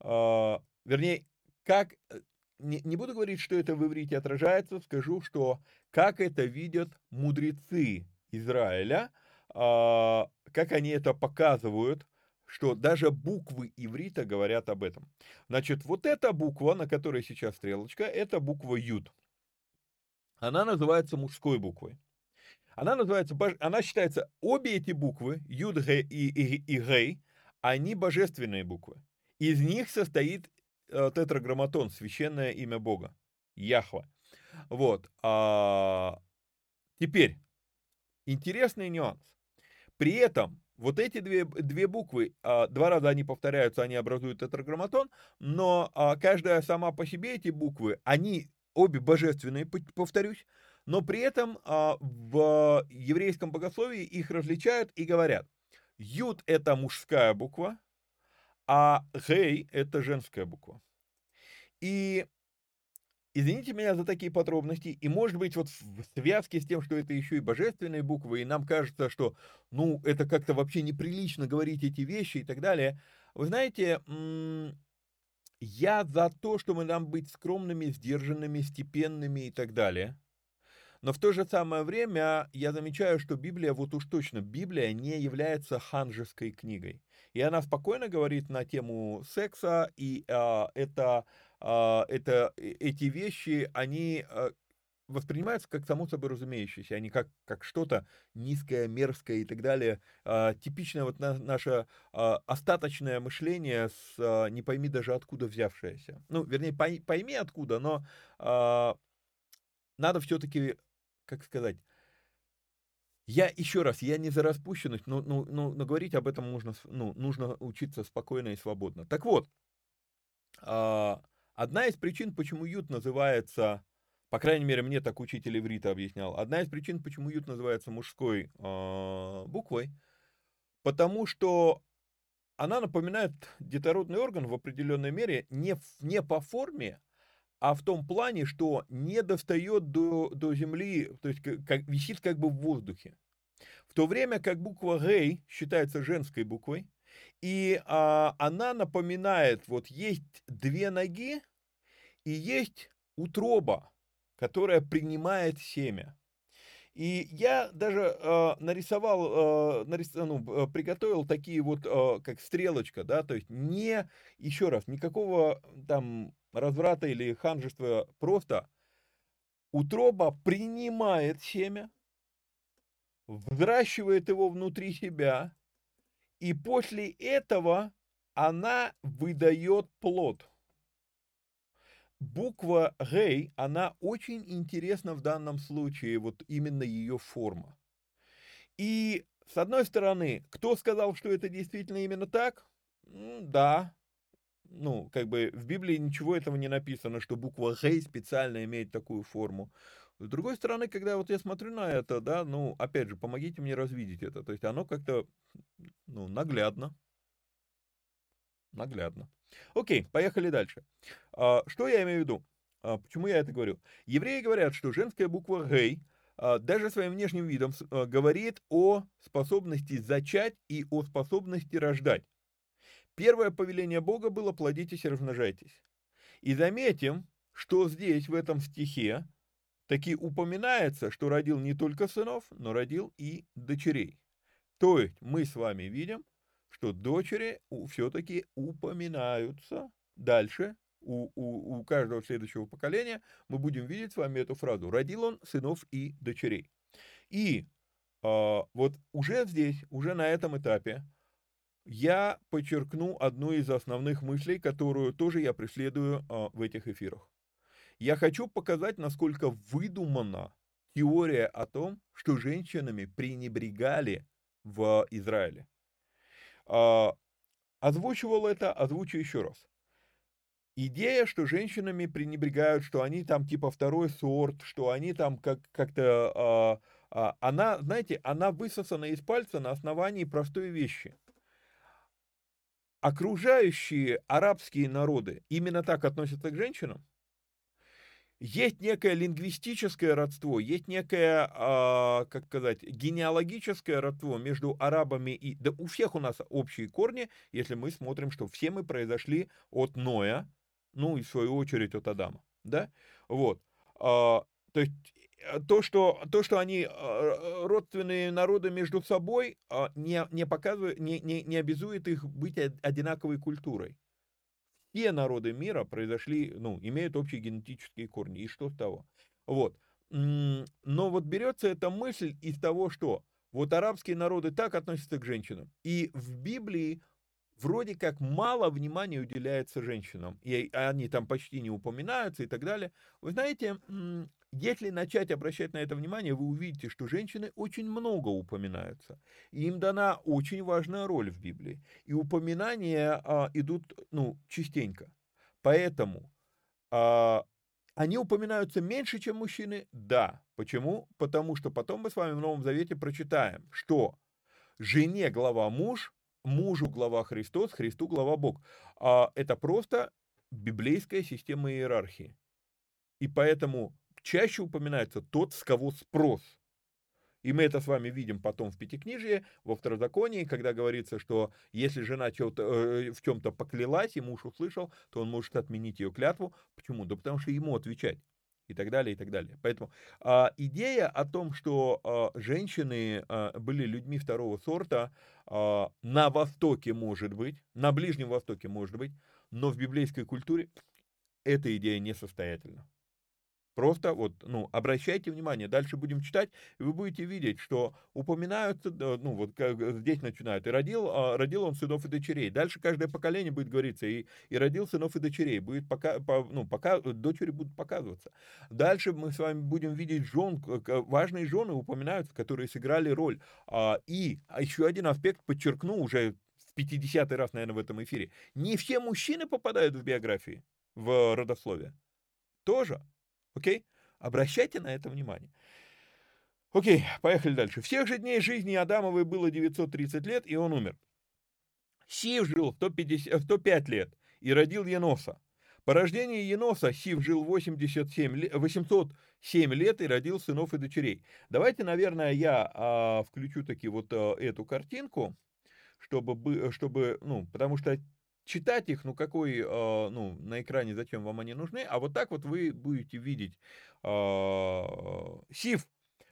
А, вернее, как... Э, не, не буду говорить, что это в иврите отражается, скажу, что как это видят мудрецы Израиля, а, как они это показывают что даже буквы иврита говорят об этом. Значит, вот эта буква, на которой сейчас стрелочка, это буква Юд. Она называется мужской буквой. Она называется, она считается, обе эти буквы, Юд, Г и, и, и Гей, они божественные буквы. Из них состоит э, тетраграмматон, священное имя Бога, Яхва. Вот. А, теперь, интересный нюанс. При этом вот эти две, две буквы, а, два раза они повторяются, они образуют тетраграмматон, но а, каждая сама по себе эти буквы, они обе божественные, повторюсь, но при этом а, в еврейском богословии их различают и говорят, Юд – это мужская буква, а Гей – это женская буква. И Извините меня за такие подробности, и может быть вот в связке с тем, что это еще и божественные буквы, и нам кажется, что, ну, это как-то вообще неприлично говорить эти вещи и так далее. Вы знаете, я за то, что мы нам быть скромными, сдержанными, степенными и так далее. Но в то же самое время я замечаю, что Библия, вот уж точно, Библия не является ханжеской книгой. И она спокойно говорит на тему секса, и а, это это, э, эти вещи, они а, воспринимаются как само собой разумеющиеся, они как, как что-то низкое, мерзкое и так далее. А, типичное вот на, наше остаточное мышление с не пойми даже откуда взявшееся. Ну, вернее, пойми, пойми откуда, но надо все-таки, как сказать, я еще раз, я не за распущенность, но, но, но, но говорить об этом можно, ну, нужно учиться спокойно и свободно. Так вот, Одна из причин, почему ют называется, по крайней мере, мне так учитель иврита объяснял, одна из причин, почему ют называется мужской э, буквой, потому что она напоминает детородный орган в определенной мере не, не по форме, а в том плане, что не достает до, до земли, то есть как, висит как бы в воздухе. В то время как буква Гей считается женской буквой, и а, она напоминает, вот есть две ноги и есть утроба, которая принимает семя. И я даже э, нарисовал, э, нарис, ну, э, приготовил такие вот, э, как стрелочка, да, то есть не, еще раз, никакого там разврата или ханжества, просто утроба принимает семя, взращивает его внутри себя, и после этого она выдает плод. Буква Гей, она очень интересна в данном случае, вот именно ее форма. И с одной стороны, кто сказал, что это действительно именно так? Да, ну, как бы в Библии ничего этого не написано, что буква Гей специально имеет такую форму. С другой стороны, когда вот я смотрю на это, да, ну, опять же, помогите мне развидеть это. То есть оно как-то, ну, наглядно. Наглядно. Окей, поехали дальше. А, что я имею в виду? А, почему я это говорю? Евреи говорят, что женская буква «гей» а, даже своим внешним видом говорит о способности зачать и о способности рождать. Первое повеление Бога было «плодитесь и размножайтесь». И заметим, что здесь, в этом стихе, таки упоминается, что родил не только сынов, но родил и дочерей. То есть мы с вами видим, что дочери все-таки упоминаются дальше, у, у, у каждого следующего поколения мы будем видеть с вами эту фразу. Родил он сынов и дочерей. И э, вот уже здесь, уже на этом этапе, я подчеркну одну из основных мыслей, которую тоже я преследую э, в этих эфирах. Я хочу показать, насколько выдумана теория о том, что женщинами пренебрегали в Израиле. А, озвучивал это, озвучу еще раз. Идея, что женщинами пренебрегают, что они там типа второй сорт, что они там как, как-то... А, а, она, знаете, она высосана из пальца на основании простой вещи. Окружающие арабские народы именно так относятся к женщинам, есть некое лингвистическое родство, есть некое, э, как сказать, генеалогическое родство между арабами и... Да у всех у нас общие корни, если мы смотрим, что все мы произошли от Ноя, ну и в свою очередь от Адама, да? Вот. Э, то есть э, то, что, то, что они родственные народы между собой, не, не показывает, не, не, не обязует их быть одинаковой культурой все народы мира произошли, ну, имеют общие генетические корни. И что с того? Вот. Но вот берется эта мысль из того, что вот арабские народы так относятся к женщинам. И в Библии вроде как мало внимания уделяется женщинам. И они там почти не упоминаются и так далее. Вы знаете, если начать обращать на это внимание, вы увидите, что женщины очень много упоминаются. Им дана очень важная роль в Библии. И упоминания а, идут ну, частенько. Поэтому а, они упоминаются меньше, чем мужчины? Да. Почему? Потому что потом мы с вами в Новом Завете прочитаем, что жене глава муж, мужу глава Христос, Христу глава Бог. А, это просто библейская система иерархии. И поэтому чаще упоминается тот, с кого спрос. И мы это с вами видим потом в Пятикнижии, во Второзаконии, когда говорится, что если жена э, в чем-то поклялась, и муж услышал, то он может отменить ее клятву. Почему? Да потому что ему отвечать. И так далее, и так далее. Поэтому а, идея о том, что а, женщины а, были людьми второго сорта, а, на Востоке может быть, на Ближнем Востоке может быть, но в библейской культуре эта идея несостоятельна. Просто вот, ну, обращайте внимание, дальше будем читать, и вы будете видеть, что упоминаются, ну, вот как здесь начинают, и родил, а, родил он сынов и дочерей. Дальше каждое поколение будет говориться, и, и родил сынов и дочерей, будет пока, по, ну, пока дочери будут показываться. Дальше мы с вами будем видеть жен, важные жены упоминаются, которые сыграли роль. А, и а еще один аспект подчеркну уже в 50-й раз, наверное, в этом эфире. Не все мужчины попадают в биографии, в родословие. Тоже Окей? Обращайте на это внимание. Окей, поехали дальше. Всех же дней жизни Адамовой было 930 лет, и он умер. Сив жил 150, 105 лет и родил Еноса. По рождении Еноса Сив жил 87, 807 лет и родил сынов и дочерей. Давайте, наверное, я а, включу таки вот а, эту картинку, чтобы, чтобы, ну, потому что читать их, ну какой, э, ну на экране зачем вам они нужны, а вот так вот вы будете видеть э, Сив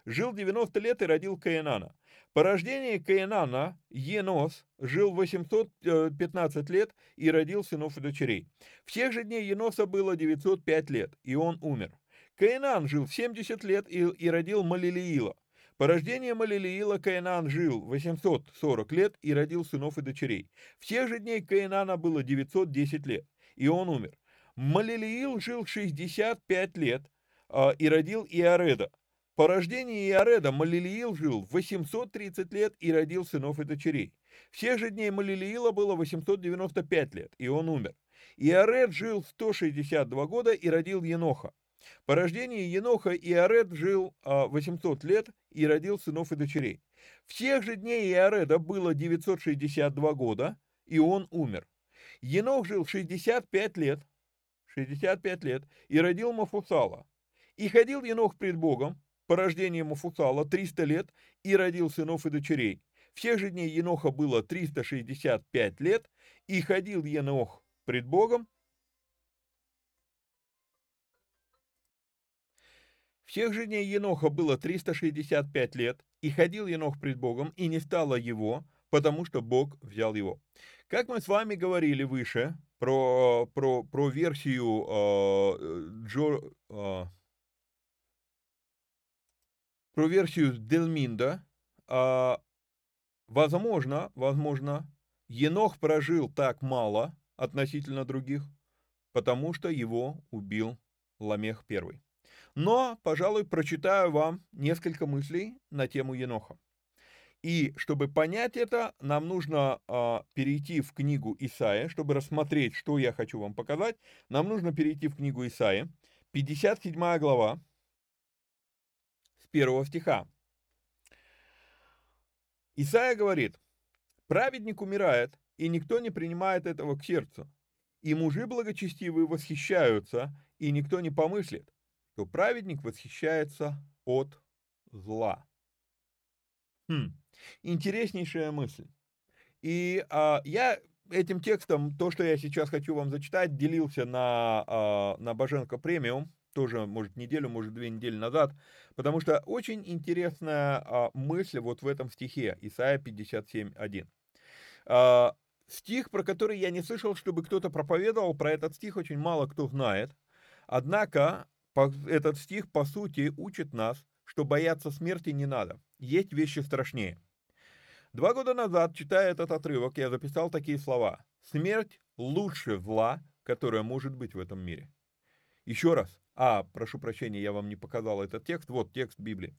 жил 90 лет и родил Каинана. По рождении Каинана Енос жил 815 лет и родил сынов и дочерей. Всех же дней Еноса было 905 лет, и он умер. Каинан жил 70 лет и, и родил Малилиила. По рождению Малилиила Каинан жил 840 лет и родил сынов и дочерей. Всех же дней Каинана было 910 лет, и он умер. Малилиил жил 65 лет э, и родил Иореда. По рождении Иореда Малилиил жил 830 лет и родил сынов и дочерей. Всех же дней Малилиила было 895 лет, и он умер. Иоред жил 162 года и родил Еноха. По рождении Еноха Иоред жил 800 а, лет и родил сынов и дочерей. Всех же дней Иореда было 962 года, и он умер. Енох жил 65 лет, 65 лет, и родил Мафусала. И ходил Енох пред Богом, по рождению Мафусала 300 лет и родил сынов и дочерей. Всех же дней Еноха было 365 лет, и ходил Енох пред Богом. Всех же дней Еноха было 365 лет, и ходил Енох пред Богом, и не стало его, потому что Бог взял его. Как мы с вами говорили выше про, про, про версию э, Джо, э, про версию Дельминда, а, возможно, возможно, Енох прожил так мало относительно других, потому что его убил Ламех I. Но, пожалуй, прочитаю вам несколько мыслей на тему Еноха. И чтобы понять это, нам нужно а, перейти в книгу Исаия, чтобы рассмотреть, что я хочу вам показать. Нам нужно перейти в книгу Исаия, 57 глава, первого стиха. Исаия говорит, праведник умирает, и никто не принимает этого к сердцу. И мужи благочестивые восхищаются, и никто не помыслит, что праведник восхищается от зла. Хм, интереснейшая мысль. И а, я этим текстом, то, что я сейчас хочу вам зачитать, делился на, а, на Боженко премиум, тоже, может, неделю, может, две недели назад, потому что очень интересная а, мысль вот в этом стихе, Исайя 57.1. А, стих, про который я не слышал, чтобы кто-то проповедовал, про этот стих очень мало кто знает, однако этот стих, по сути, учит нас, что бояться смерти не надо, есть вещи страшнее. Два года назад, читая этот отрывок, я записал такие слова. Смерть лучше зла, которое может быть в этом мире. Еще раз. А, прошу прощения, я вам не показал этот текст. Вот текст Библии.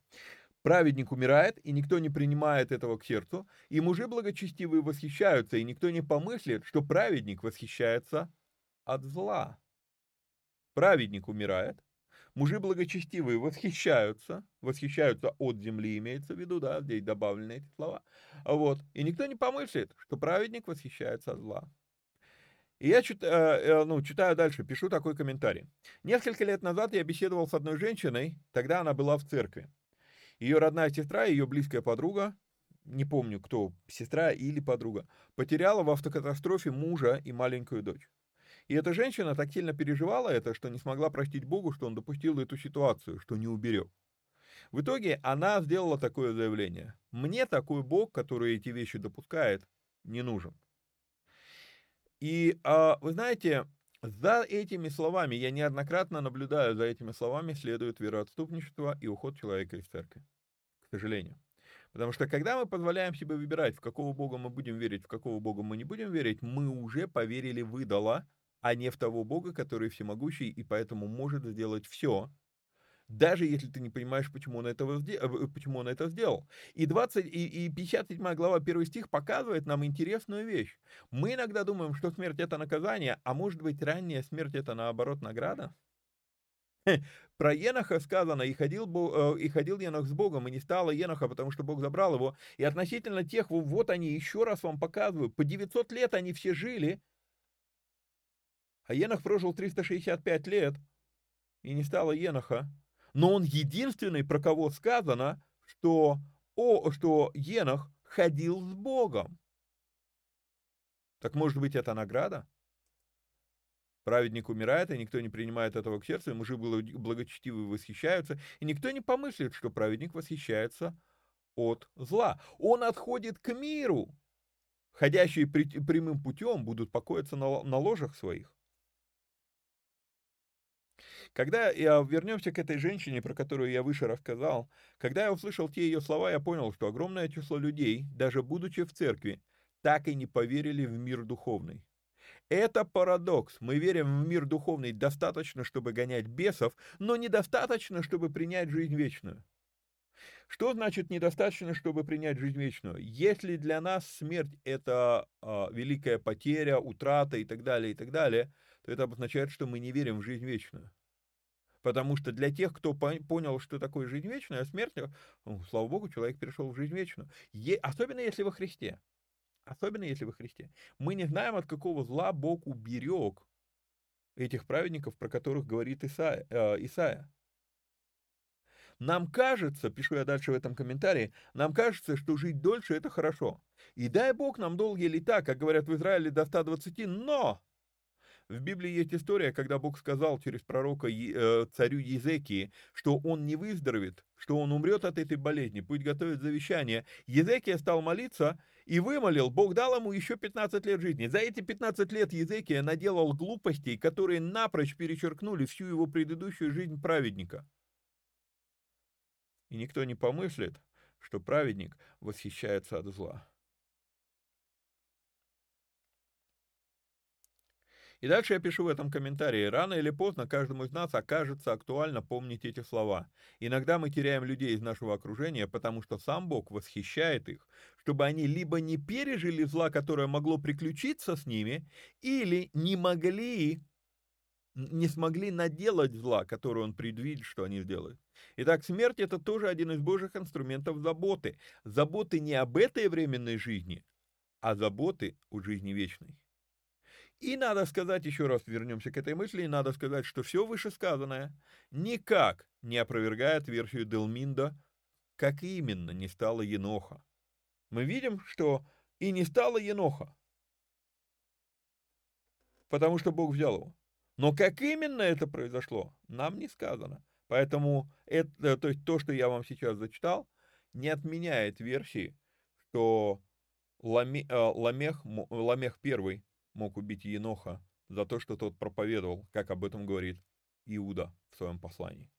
Праведник умирает, и никто не принимает этого к сердцу, и мужи благочестивые восхищаются, и никто не помыслит, что праведник восхищается от зла. Праведник умирает, мужи благочестивые восхищаются, восхищаются от земли, имеется в виду, да, здесь добавлены эти слова, вот, и никто не помыслит, что праведник восхищается от зла. И я чит, э, э, ну, читаю дальше, пишу такой комментарий. Несколько лет назад я беседовал с одной женщиной, тогда она была в церкви. Ее родная сестра, ее близкая подруга, не помню кто, сестра или подруга, потеряла в автокатастрофе мужа и маленькую дочь. И эта женщина так сильно переживала это, что не смогла простить Богу, что он допустил эту ситуацию, что не уберег. В итоге она сделала такое заявление. Мне такой Бог, который эти вещи допускает, не нужен. И а, вы знаете, за этими словами, я неоднократно наблюдаю, за этими словами следует вероотступничество и уход человека из церкви. К сожалению. Потому что когда мы позволяем себе выбирать, в какого Бога мы будем верить, в какого Бога мы не будем верить, мы уже поверили в идола, а не в того Бога, который всемогущий и поэтому может сделать все, даже если ты не понимаешь, почему он, этого, э, почему он это сделал. И, 20, и, и 57 глава, 1 стих показывает нам интересную вещь. Мы иногда думаем, что смерть это наказание, а может быть ранняя смерть это наоборот награда? Про Еноха сказано, и ходил, э, и ходил Енох с Богом, и не стало Еноха, потому что Бог забрал его. И относительно тех, вот они, еще раз вам показываю, по 900 лет они все жили, а Енох прожил 365 лет, и не стало Еноха но он единственный, про кого сказано, что, о, что Енох ходил с Богом. Так может быть это награда? Праведник умирает, и никто не принимает этого к сердцу, и мужи благочестивые восхищаются, и никто не помыслит, что праведник восхищается от зла. Он отходит к миру. Ходящие прямым путем будут покоиться на ложах своих. Когда я вернемся к этой женщине, про которую я выше рассказал, когда я услышал те ее слова, я понял, что огромное число людей, даже будучи в церкви, так и не поверили в мир духовный. Это парадокс. Мы верим в мир духовный достаточно, чтобы гонять бесов, но недостаточно, чтобы принять жизнь вечную. Что значит недостаточно, чтобы принять жизнь вечную? Если для нас смерть это э, великая потеря, утрата и так далее, и так далее, то это обозначает, что мы не верим в жизнь вечную. Потому что для тех, кто понял, что такое жизнь вечная, смерть, ну, слава богу, человек перешел в жизнь вечную. Е, особенно если во Христе. Особенно если во Христе. Мы не знаем, от какого зла Бог уберег этих праведников, про которых говорит Исаия. Э, Исаия. Нам кажется, пишу я дальше в этом комментарии, нам кажется, что жить дольше это хорошо. И дай Бог нам долгие лета, как говорят в Израиле, до 120, но в Библии есть история, когда Бог сказал через пророка э, царю Езекии, что он не выздоровеет, что он умрет от этой болезни, пусть готовит завещание. Езекия стал молиться и вымолил, Бог дал ему еще 15 лет жизни. За эти 15 лет Езекия наделал глупостей, которые напрочь перечеркнули всю его предыдущую жизнь праведника. И никто не помыслит, что праведник восхищается от зла. И дальше я пишу в этом комментарии. Рано или поздно каждому из нас окажется актуально помнить эти слова. Иногда мы теряем людей из нашего окружения, потому что сам Бог восхищает их, чтобы они либо не пережили зла, которое могло приключиться с ними, или не могли, не смогли наделать зла, которое он предвидит, что они сделают. Итак, смерть это тоже один из божьих инструментов заботы. Заботы не об этой временной жизни, а заботы о жизни вечной. И надо сказать, еще раз вернемся к этой мысли, и надо сказать, что все вышесказанное никак не опровергает версию Делминда, как именно не стало Еноха. Мы видим, что и не стало Еноха, потому что Бог взял его. Но как именно это произошло, нам не сказано. Поэтому это, то, есть то, что я вам сейчас зачитал, не отменяет версии, что Ламе, э, Ламех, Ламех первый мог убить Еноха за то, что тот проповедовал, как об этом говорит Иуда в своем послании.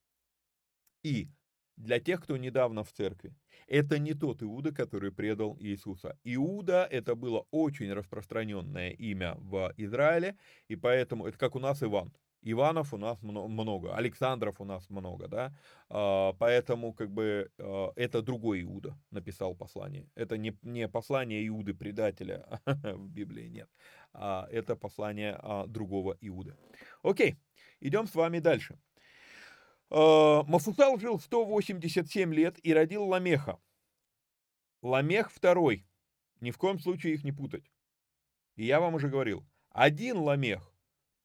И для тех, кто недавно в церкви, это не тот Иуда, который предал Иисуса. Иуда это было очень распространенное имя в Израиле, и поэтому это как у нас Иван. Иванов у нас много, Александров у нас много, да, а, поэтому как бы а, это другой Иуда написал послание. Это не, не послание Иуды предателя в Библии нет, а это послание другого Иуды. Окей, идем с вами дальше. Мафусал жил 187 лет и родил Ламеха. Ламех второй. Ни в коем случае их не путать. И я вам уже говорил, один Ламех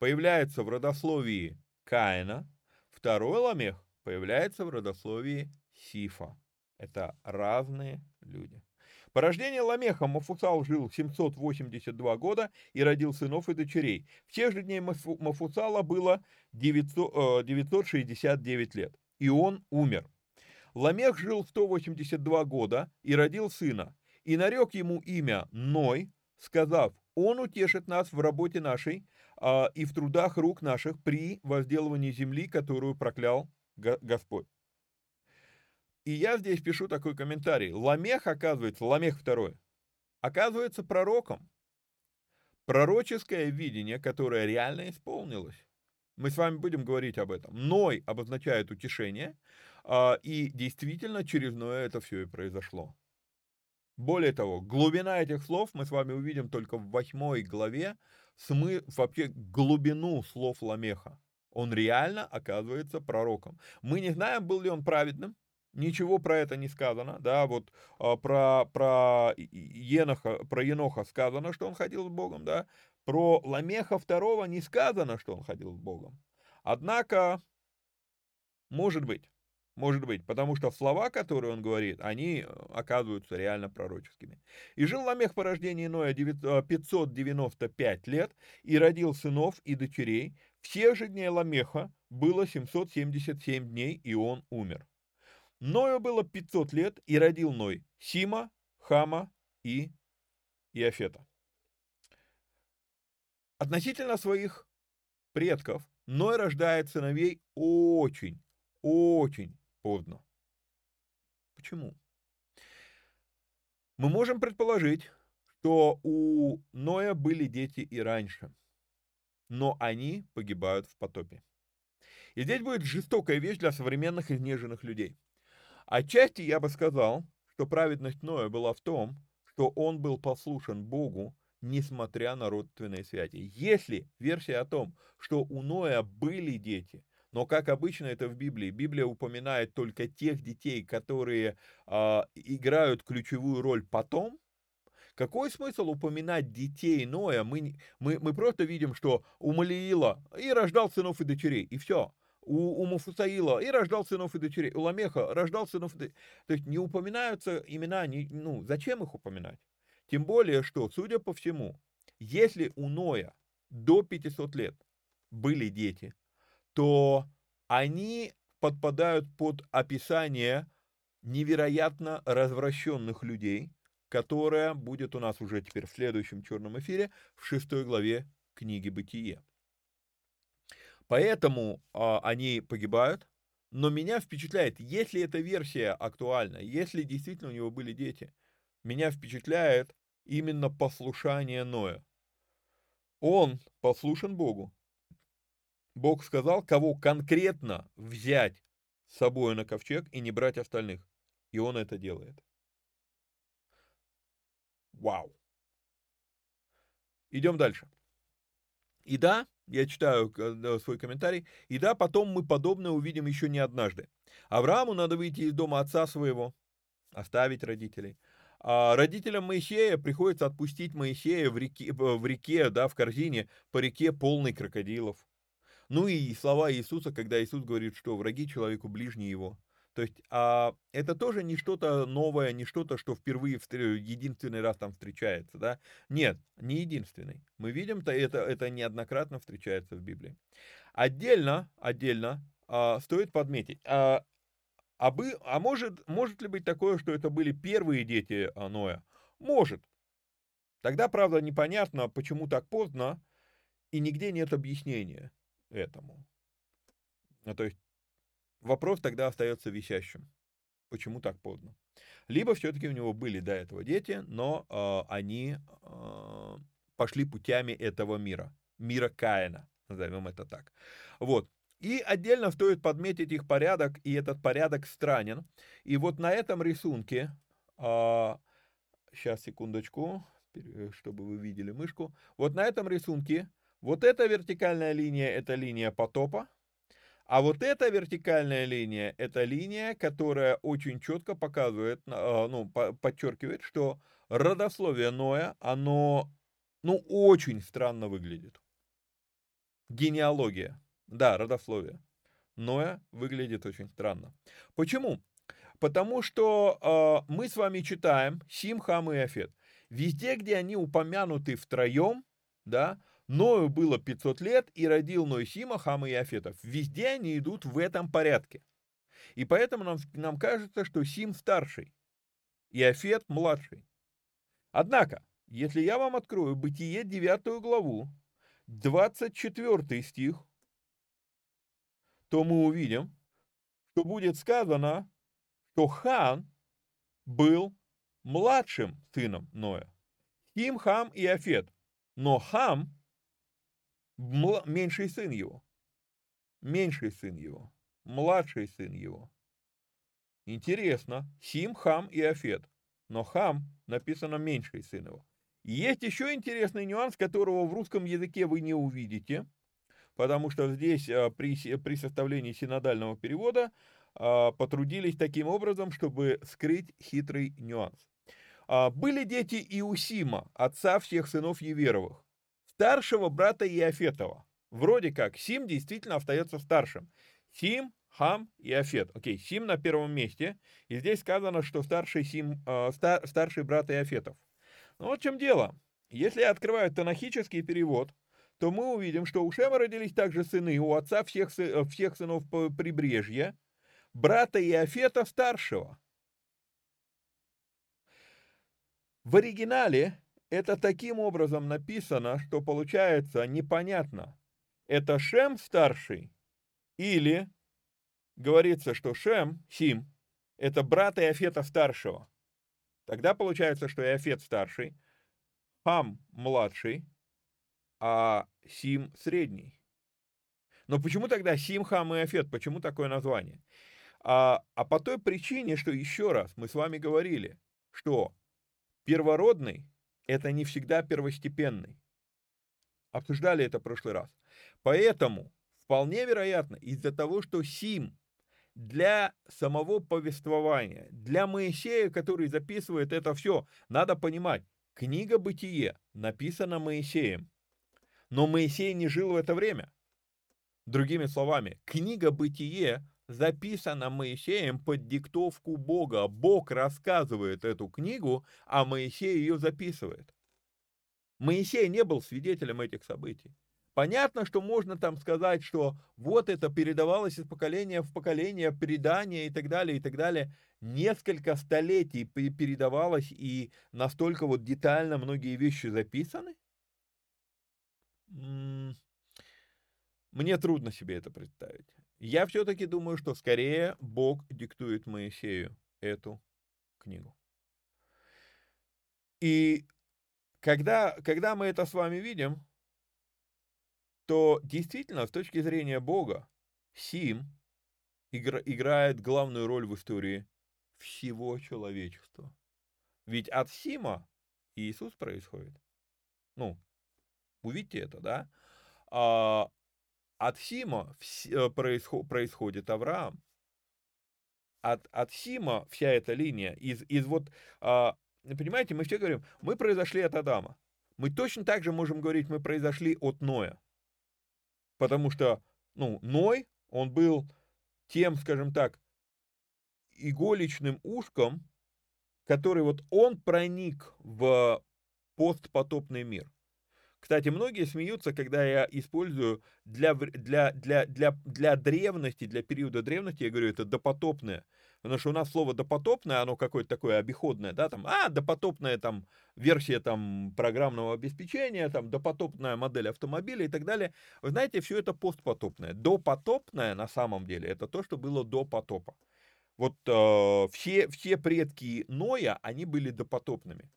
появляется в родословии Каина, второй ламех появляется в родословии Сифа. Это разные люди. По рождению Ламеха Мафусал жил 782 года и родил сынов и дочерей. В тех же дней Мафусала было 900, 969 э, лет, и он умер. Ламех жил 182 года и родил сына, и нарек ему имя Ной, сказав, он утешит нас в работе нашей, а, и в трудах рук наших при возделывании земли, которую проклял Господь. И я здесь пишу такой комментарий. Ламех, оказывается, Ламех второй, оказывается пророком. Пророческое видение, которое реально исполнилось. Мы с вами будем говорить об этом. Ной обозначает утешение, а, и действительно через Ноя это все и произошло. Более того, глубина этих слов мы с вами увидим только в восьмой главе, смы, вообще глубину слов Ламеха. Он реально оказывается пророком. Мы не знаем, был ли он праведным, ничего про это не сказано, да, вот а, про, про, Еноха, про Еноха сказано, что он ходил с Богом, да, про Ламеха второго не сказано, что он ходил с Богом. Однако, может быть, Может быть, потому что слова, которые он говорит, они э, оказываются реально пророческими. «И жил Ламех по рождении Ноя 595 лет, и родил сынов и дочерей. Всех же дней Ламеха было 777 дней, и он умер. Ною было 500 лет, и родил Ной Сима, Хама и Иофета. Относительно своих предков Ной рождает сыновей очень, очень поздно. Почему? Мы можем предположить, что у Ноя были дети и раньше, но они погибают в потопе. И здесь будет жестокая вещь для современных изнеженных людей. Отчасти я бы сказал, что праведность Ноя была в том, что он был послушен Богу, несмотря на родственные связи. Если версия о том, что у Ноя были дети, но как обычно это в Библии, Библия упоминает только тех детей, которые э, играют ключевую роль потом, какой смысл упоминать детей Ноя? Мы, мы, мы просто видим, что у Малиила и рождал сынов и дочерей, и все у, у Муфусаила и рождал сынов и дочерей, у Ламеха рождал сынов и дочерей. То есть не упоминаются имена, не, ну, зачем их упоминать? Тем более, что, судя по всему, если у Ноя до 500 лет были дети, то они подпадают под описание невероятно развращенных людей, которое будет у нас уже теперь в следующем черном эфире в шестой главе книги «Бытие». Поэтому а, они погибают. Но меня впечатляет, если эта версия актуальна, если действительно у него были дети, меня впечатляет именно послушание Ноя. Он послушен Богу. Бог сказал, кого конкретно взять с собой на ковчег и не брать остальных. И он это делает. Вау. Идем дальше. И да, я читаю свой комментарий. И да, потом мы подобное увидим еще не однажды. Аврааму надо выйти из дома отца своего, оставить родителей. А родителям Моисея приходится отпустить Моисея в реке, в реке, да, в корзине, по реке полной крокодилов. Ну и слова Иисуса, когда Иисус говорит, что враги человеку ближние его. То есть а, это тоже не что-то новое, не что-то, что впервые единственный раз там встречается, да? Нет, не единственный. Мы видим, то это, это неоднократно встречается в Библии. Отдельно, отдельно а, стоит подметить, а, а, бы, а может, может ли быть такое, что это были первые дети а, Ноя? Может. Тогда, правда, непонятно, почему так поздно, и нигде нет объяснения этому. Ну, то есть Вопрос тогда остается висящим. Почему так поздно? Либо все-таки у него были до этого дети, но э, они э, пошли путями этого мира, мира Каина, назовем это так. Вот. И отдельно стоит подметить их порядок, и этот порядок странен. И вот на этом рисунке, э, сейчас секундочку, чтобы вы видели мышку, вот на этом рисунке, вот эта вертикальная линия, это линия потопа, а вот эта вертикальная линия, это линия, которая очень четко показывает, а, ну, подчеркивает, что родословие Ноя, оно, ну, очень странно выглядит. Генеалогия. Да, родословие. Ноя выглядит очень странно. Почему? Потому что э, мы с вами читаем Сим, Хам и Афет. Везде, где они упомянуты втроем, да, Ною было 500 лет, и родил Ной Сима, Хама и Афетов. Везде они идут в этом порядке. И поэтому нам, нам кажется, что Сим старший, и Афет младший. Однако, если я вам открою Бытие 9 главу, 24 стих, то мы увидим, что будет сказано, что Хан был младшим сыном Ноя. Хим, Хам и Афет. Но Хам меньший сын его, меньший сын его, младший сын его. Интересно, Сим, Хам и Афет, но Хам написано меньший сын его. есть еще интересный нюанс, которого в русском языке вы не увидите, потому что здесь а, при, при составлении синодального перевода а, потрудились таким образом, чтобы скрыть хитрый нюанс. А, были дети Иусима, отца всех сынов Еверовых старшего брата Иофетова. Вроде как Сим действительно остается старшим. Сим, Хам и Афет. Окей, Сим на первом месте. И здесь сказано, что старший, Сим, э, стар, старший брат Иофетов. Ну вот в чем дело. Если я открываю танахический перевод, то мы увидим, что у Шема родились также сыны, у отца всех, э, всех сынов прибрежья, брата Иофета старшего. В оригинале это таким образом написано, что получается непонятно. Это Шем старший или говорится, что Шем, Сим, это брат Иофета старшего. Тогда получается, что Иофет старший, Хам младший, а Сим средний. Но почему тогда Сим, Хам и Иофет? Почему такое название? А, а по той причине, что еще раз мы с вами говорили, что первородный это не всегда первостепенный. Обсуждали это в прошлый раз. Поэтому вполне вероятно из-за того, что Сим для самого повествования, для Моисея, который записывает это все, надо понимать, книга «Бытие» написана Моисеем, но Моисей не жил в это время. Другими словами, книга «Бытие» записана Моисеем под диктовку Бога. Бог рассказывает эту книгу, а Моисей ее записывает. Моисей не был свидетелем этих событий. Понятно, что можно там сказать, что вот это передавалось из поколения в поколение, предание и так далее, и так далее. Несколько столетий передавалось, и настолько вот детально многие вещи записаны. Мне трудно себе это представить. Я все-таки думаю, что скорее Бог диктует Моисею эту книгу. И когда, когда мы это с вами видим, то действительно, с точки зрения Бога, Сим игра, играет главную роль в истории всего человечества. Ведь от Сима Иисус происходит. Ну, увидите это, да? А, от Сима э, происходит Авраам. От, от Сима вся эта линия, из, из вот, а, понимаете, мы все говорим, мы произошли от Адама. Мы точно так же можем говорить, мы произошли от Ноя. Потому что, ну, Ной, он был тем, скажем так, иголичным ушком, который вот он проник в постпотопный мир. Кстати, многие смеются, когда я использую для, для, для, для, для древности, для периода древности, я говорю, это допотопное. Потому что у нас слово допотопное, оно какое-то такое обиходное, да, там, а, допотопная там версия там программного обеспечения, там, допотопная модель автомобиля и так далее. Вы знаете, все это постпотопное. Допотопное на самом деле это то, что было до потопа. Вот э, все, все предки Ноя, они были допотопными.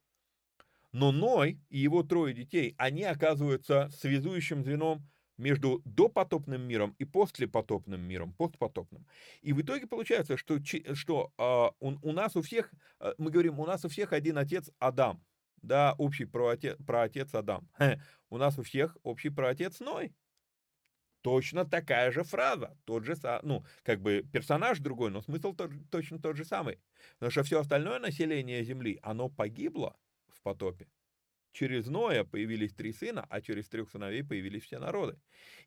Но Ной и его трое детей, они оказываются связующим звеном между допотопным миром и послепотопным миром, постпотопным. И в итоге получается, что, что э, у, у нас у всех, э, мы говорим, у нас у всех один отец Адам, да, общий проотец, проотец Адам. Хе, у нас у всех общий проотец Ной. Точно такая же фраза, тот же, ну, как бы персонаж другой, но смысл тот, точно тот же самый. Потому что все остальное население Земли, оно погибло потопе. Через Ноя появились три сына, а через трех сыновей появились все народы.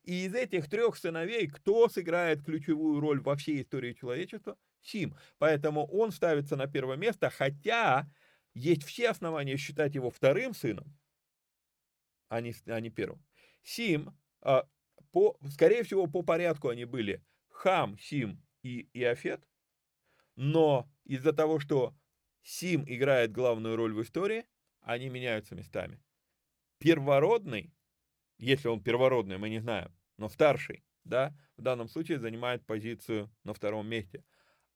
И из этих трех сыновей кто сыграет ключевую роль во всей истории человечества? Сим. Поэтому он ставится на первое место, хотя есть все основания считать его вторым сыном, а не, а не первым. Сим, а, по, скорее всего, по порядку они были Хам, Сим и Иофет, но из-за того, что Сим играет главную роль в истории, они меняются местами. Первородный, если он первородный, мы не знаем, но старший, да, в данном случае занимает позицию на втором месте.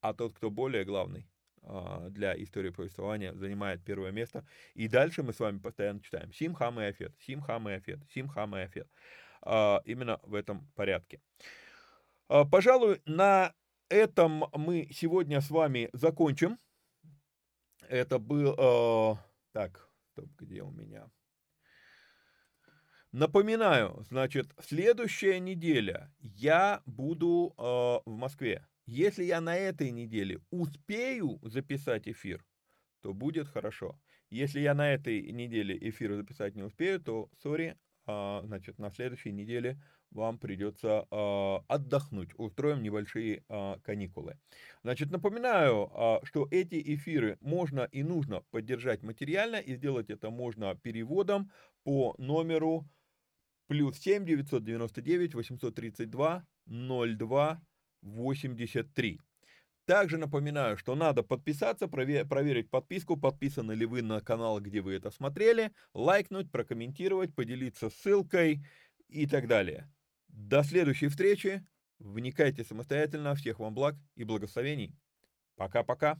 А тот, кто более главный а, для истории повествования, занимает первое место. И дальше мы с вами постоянно читаем Сим, Хам и Афет, Сим, Хам и Афет, Сим, Хам и Афет. А, именно в этом порядке. А, пожалуй, на этом мы сегодня с вами закончим. Это был... Так, Стоп, где у меня? Напоминаю, значит, следующая неделя я буду э, в Москве. Если я на этой неделе успею записать эфир, то будет хорошо. Если я на этой неделе эфир записать не успею, то, сори, а, значит, на следующей неделе вам придется а, отдохнуть. Устроим небольшие а, каникулы. Значит, напоминаю, что эти эфиры можно и нужно поддержать материально, и сделать это можно переводом по номеру плюс 7 999 832 02 83. Также напоминаю, что надо подписаться, проверить подписку, подписаны ли вы на канал, где вы это смотрели, лайкнуть, прокомментировать, поделиться ссылкой и так далее. До следующей встречи. Вникайте самостоятельно. Всех вам благ и благословений. Пока-пока.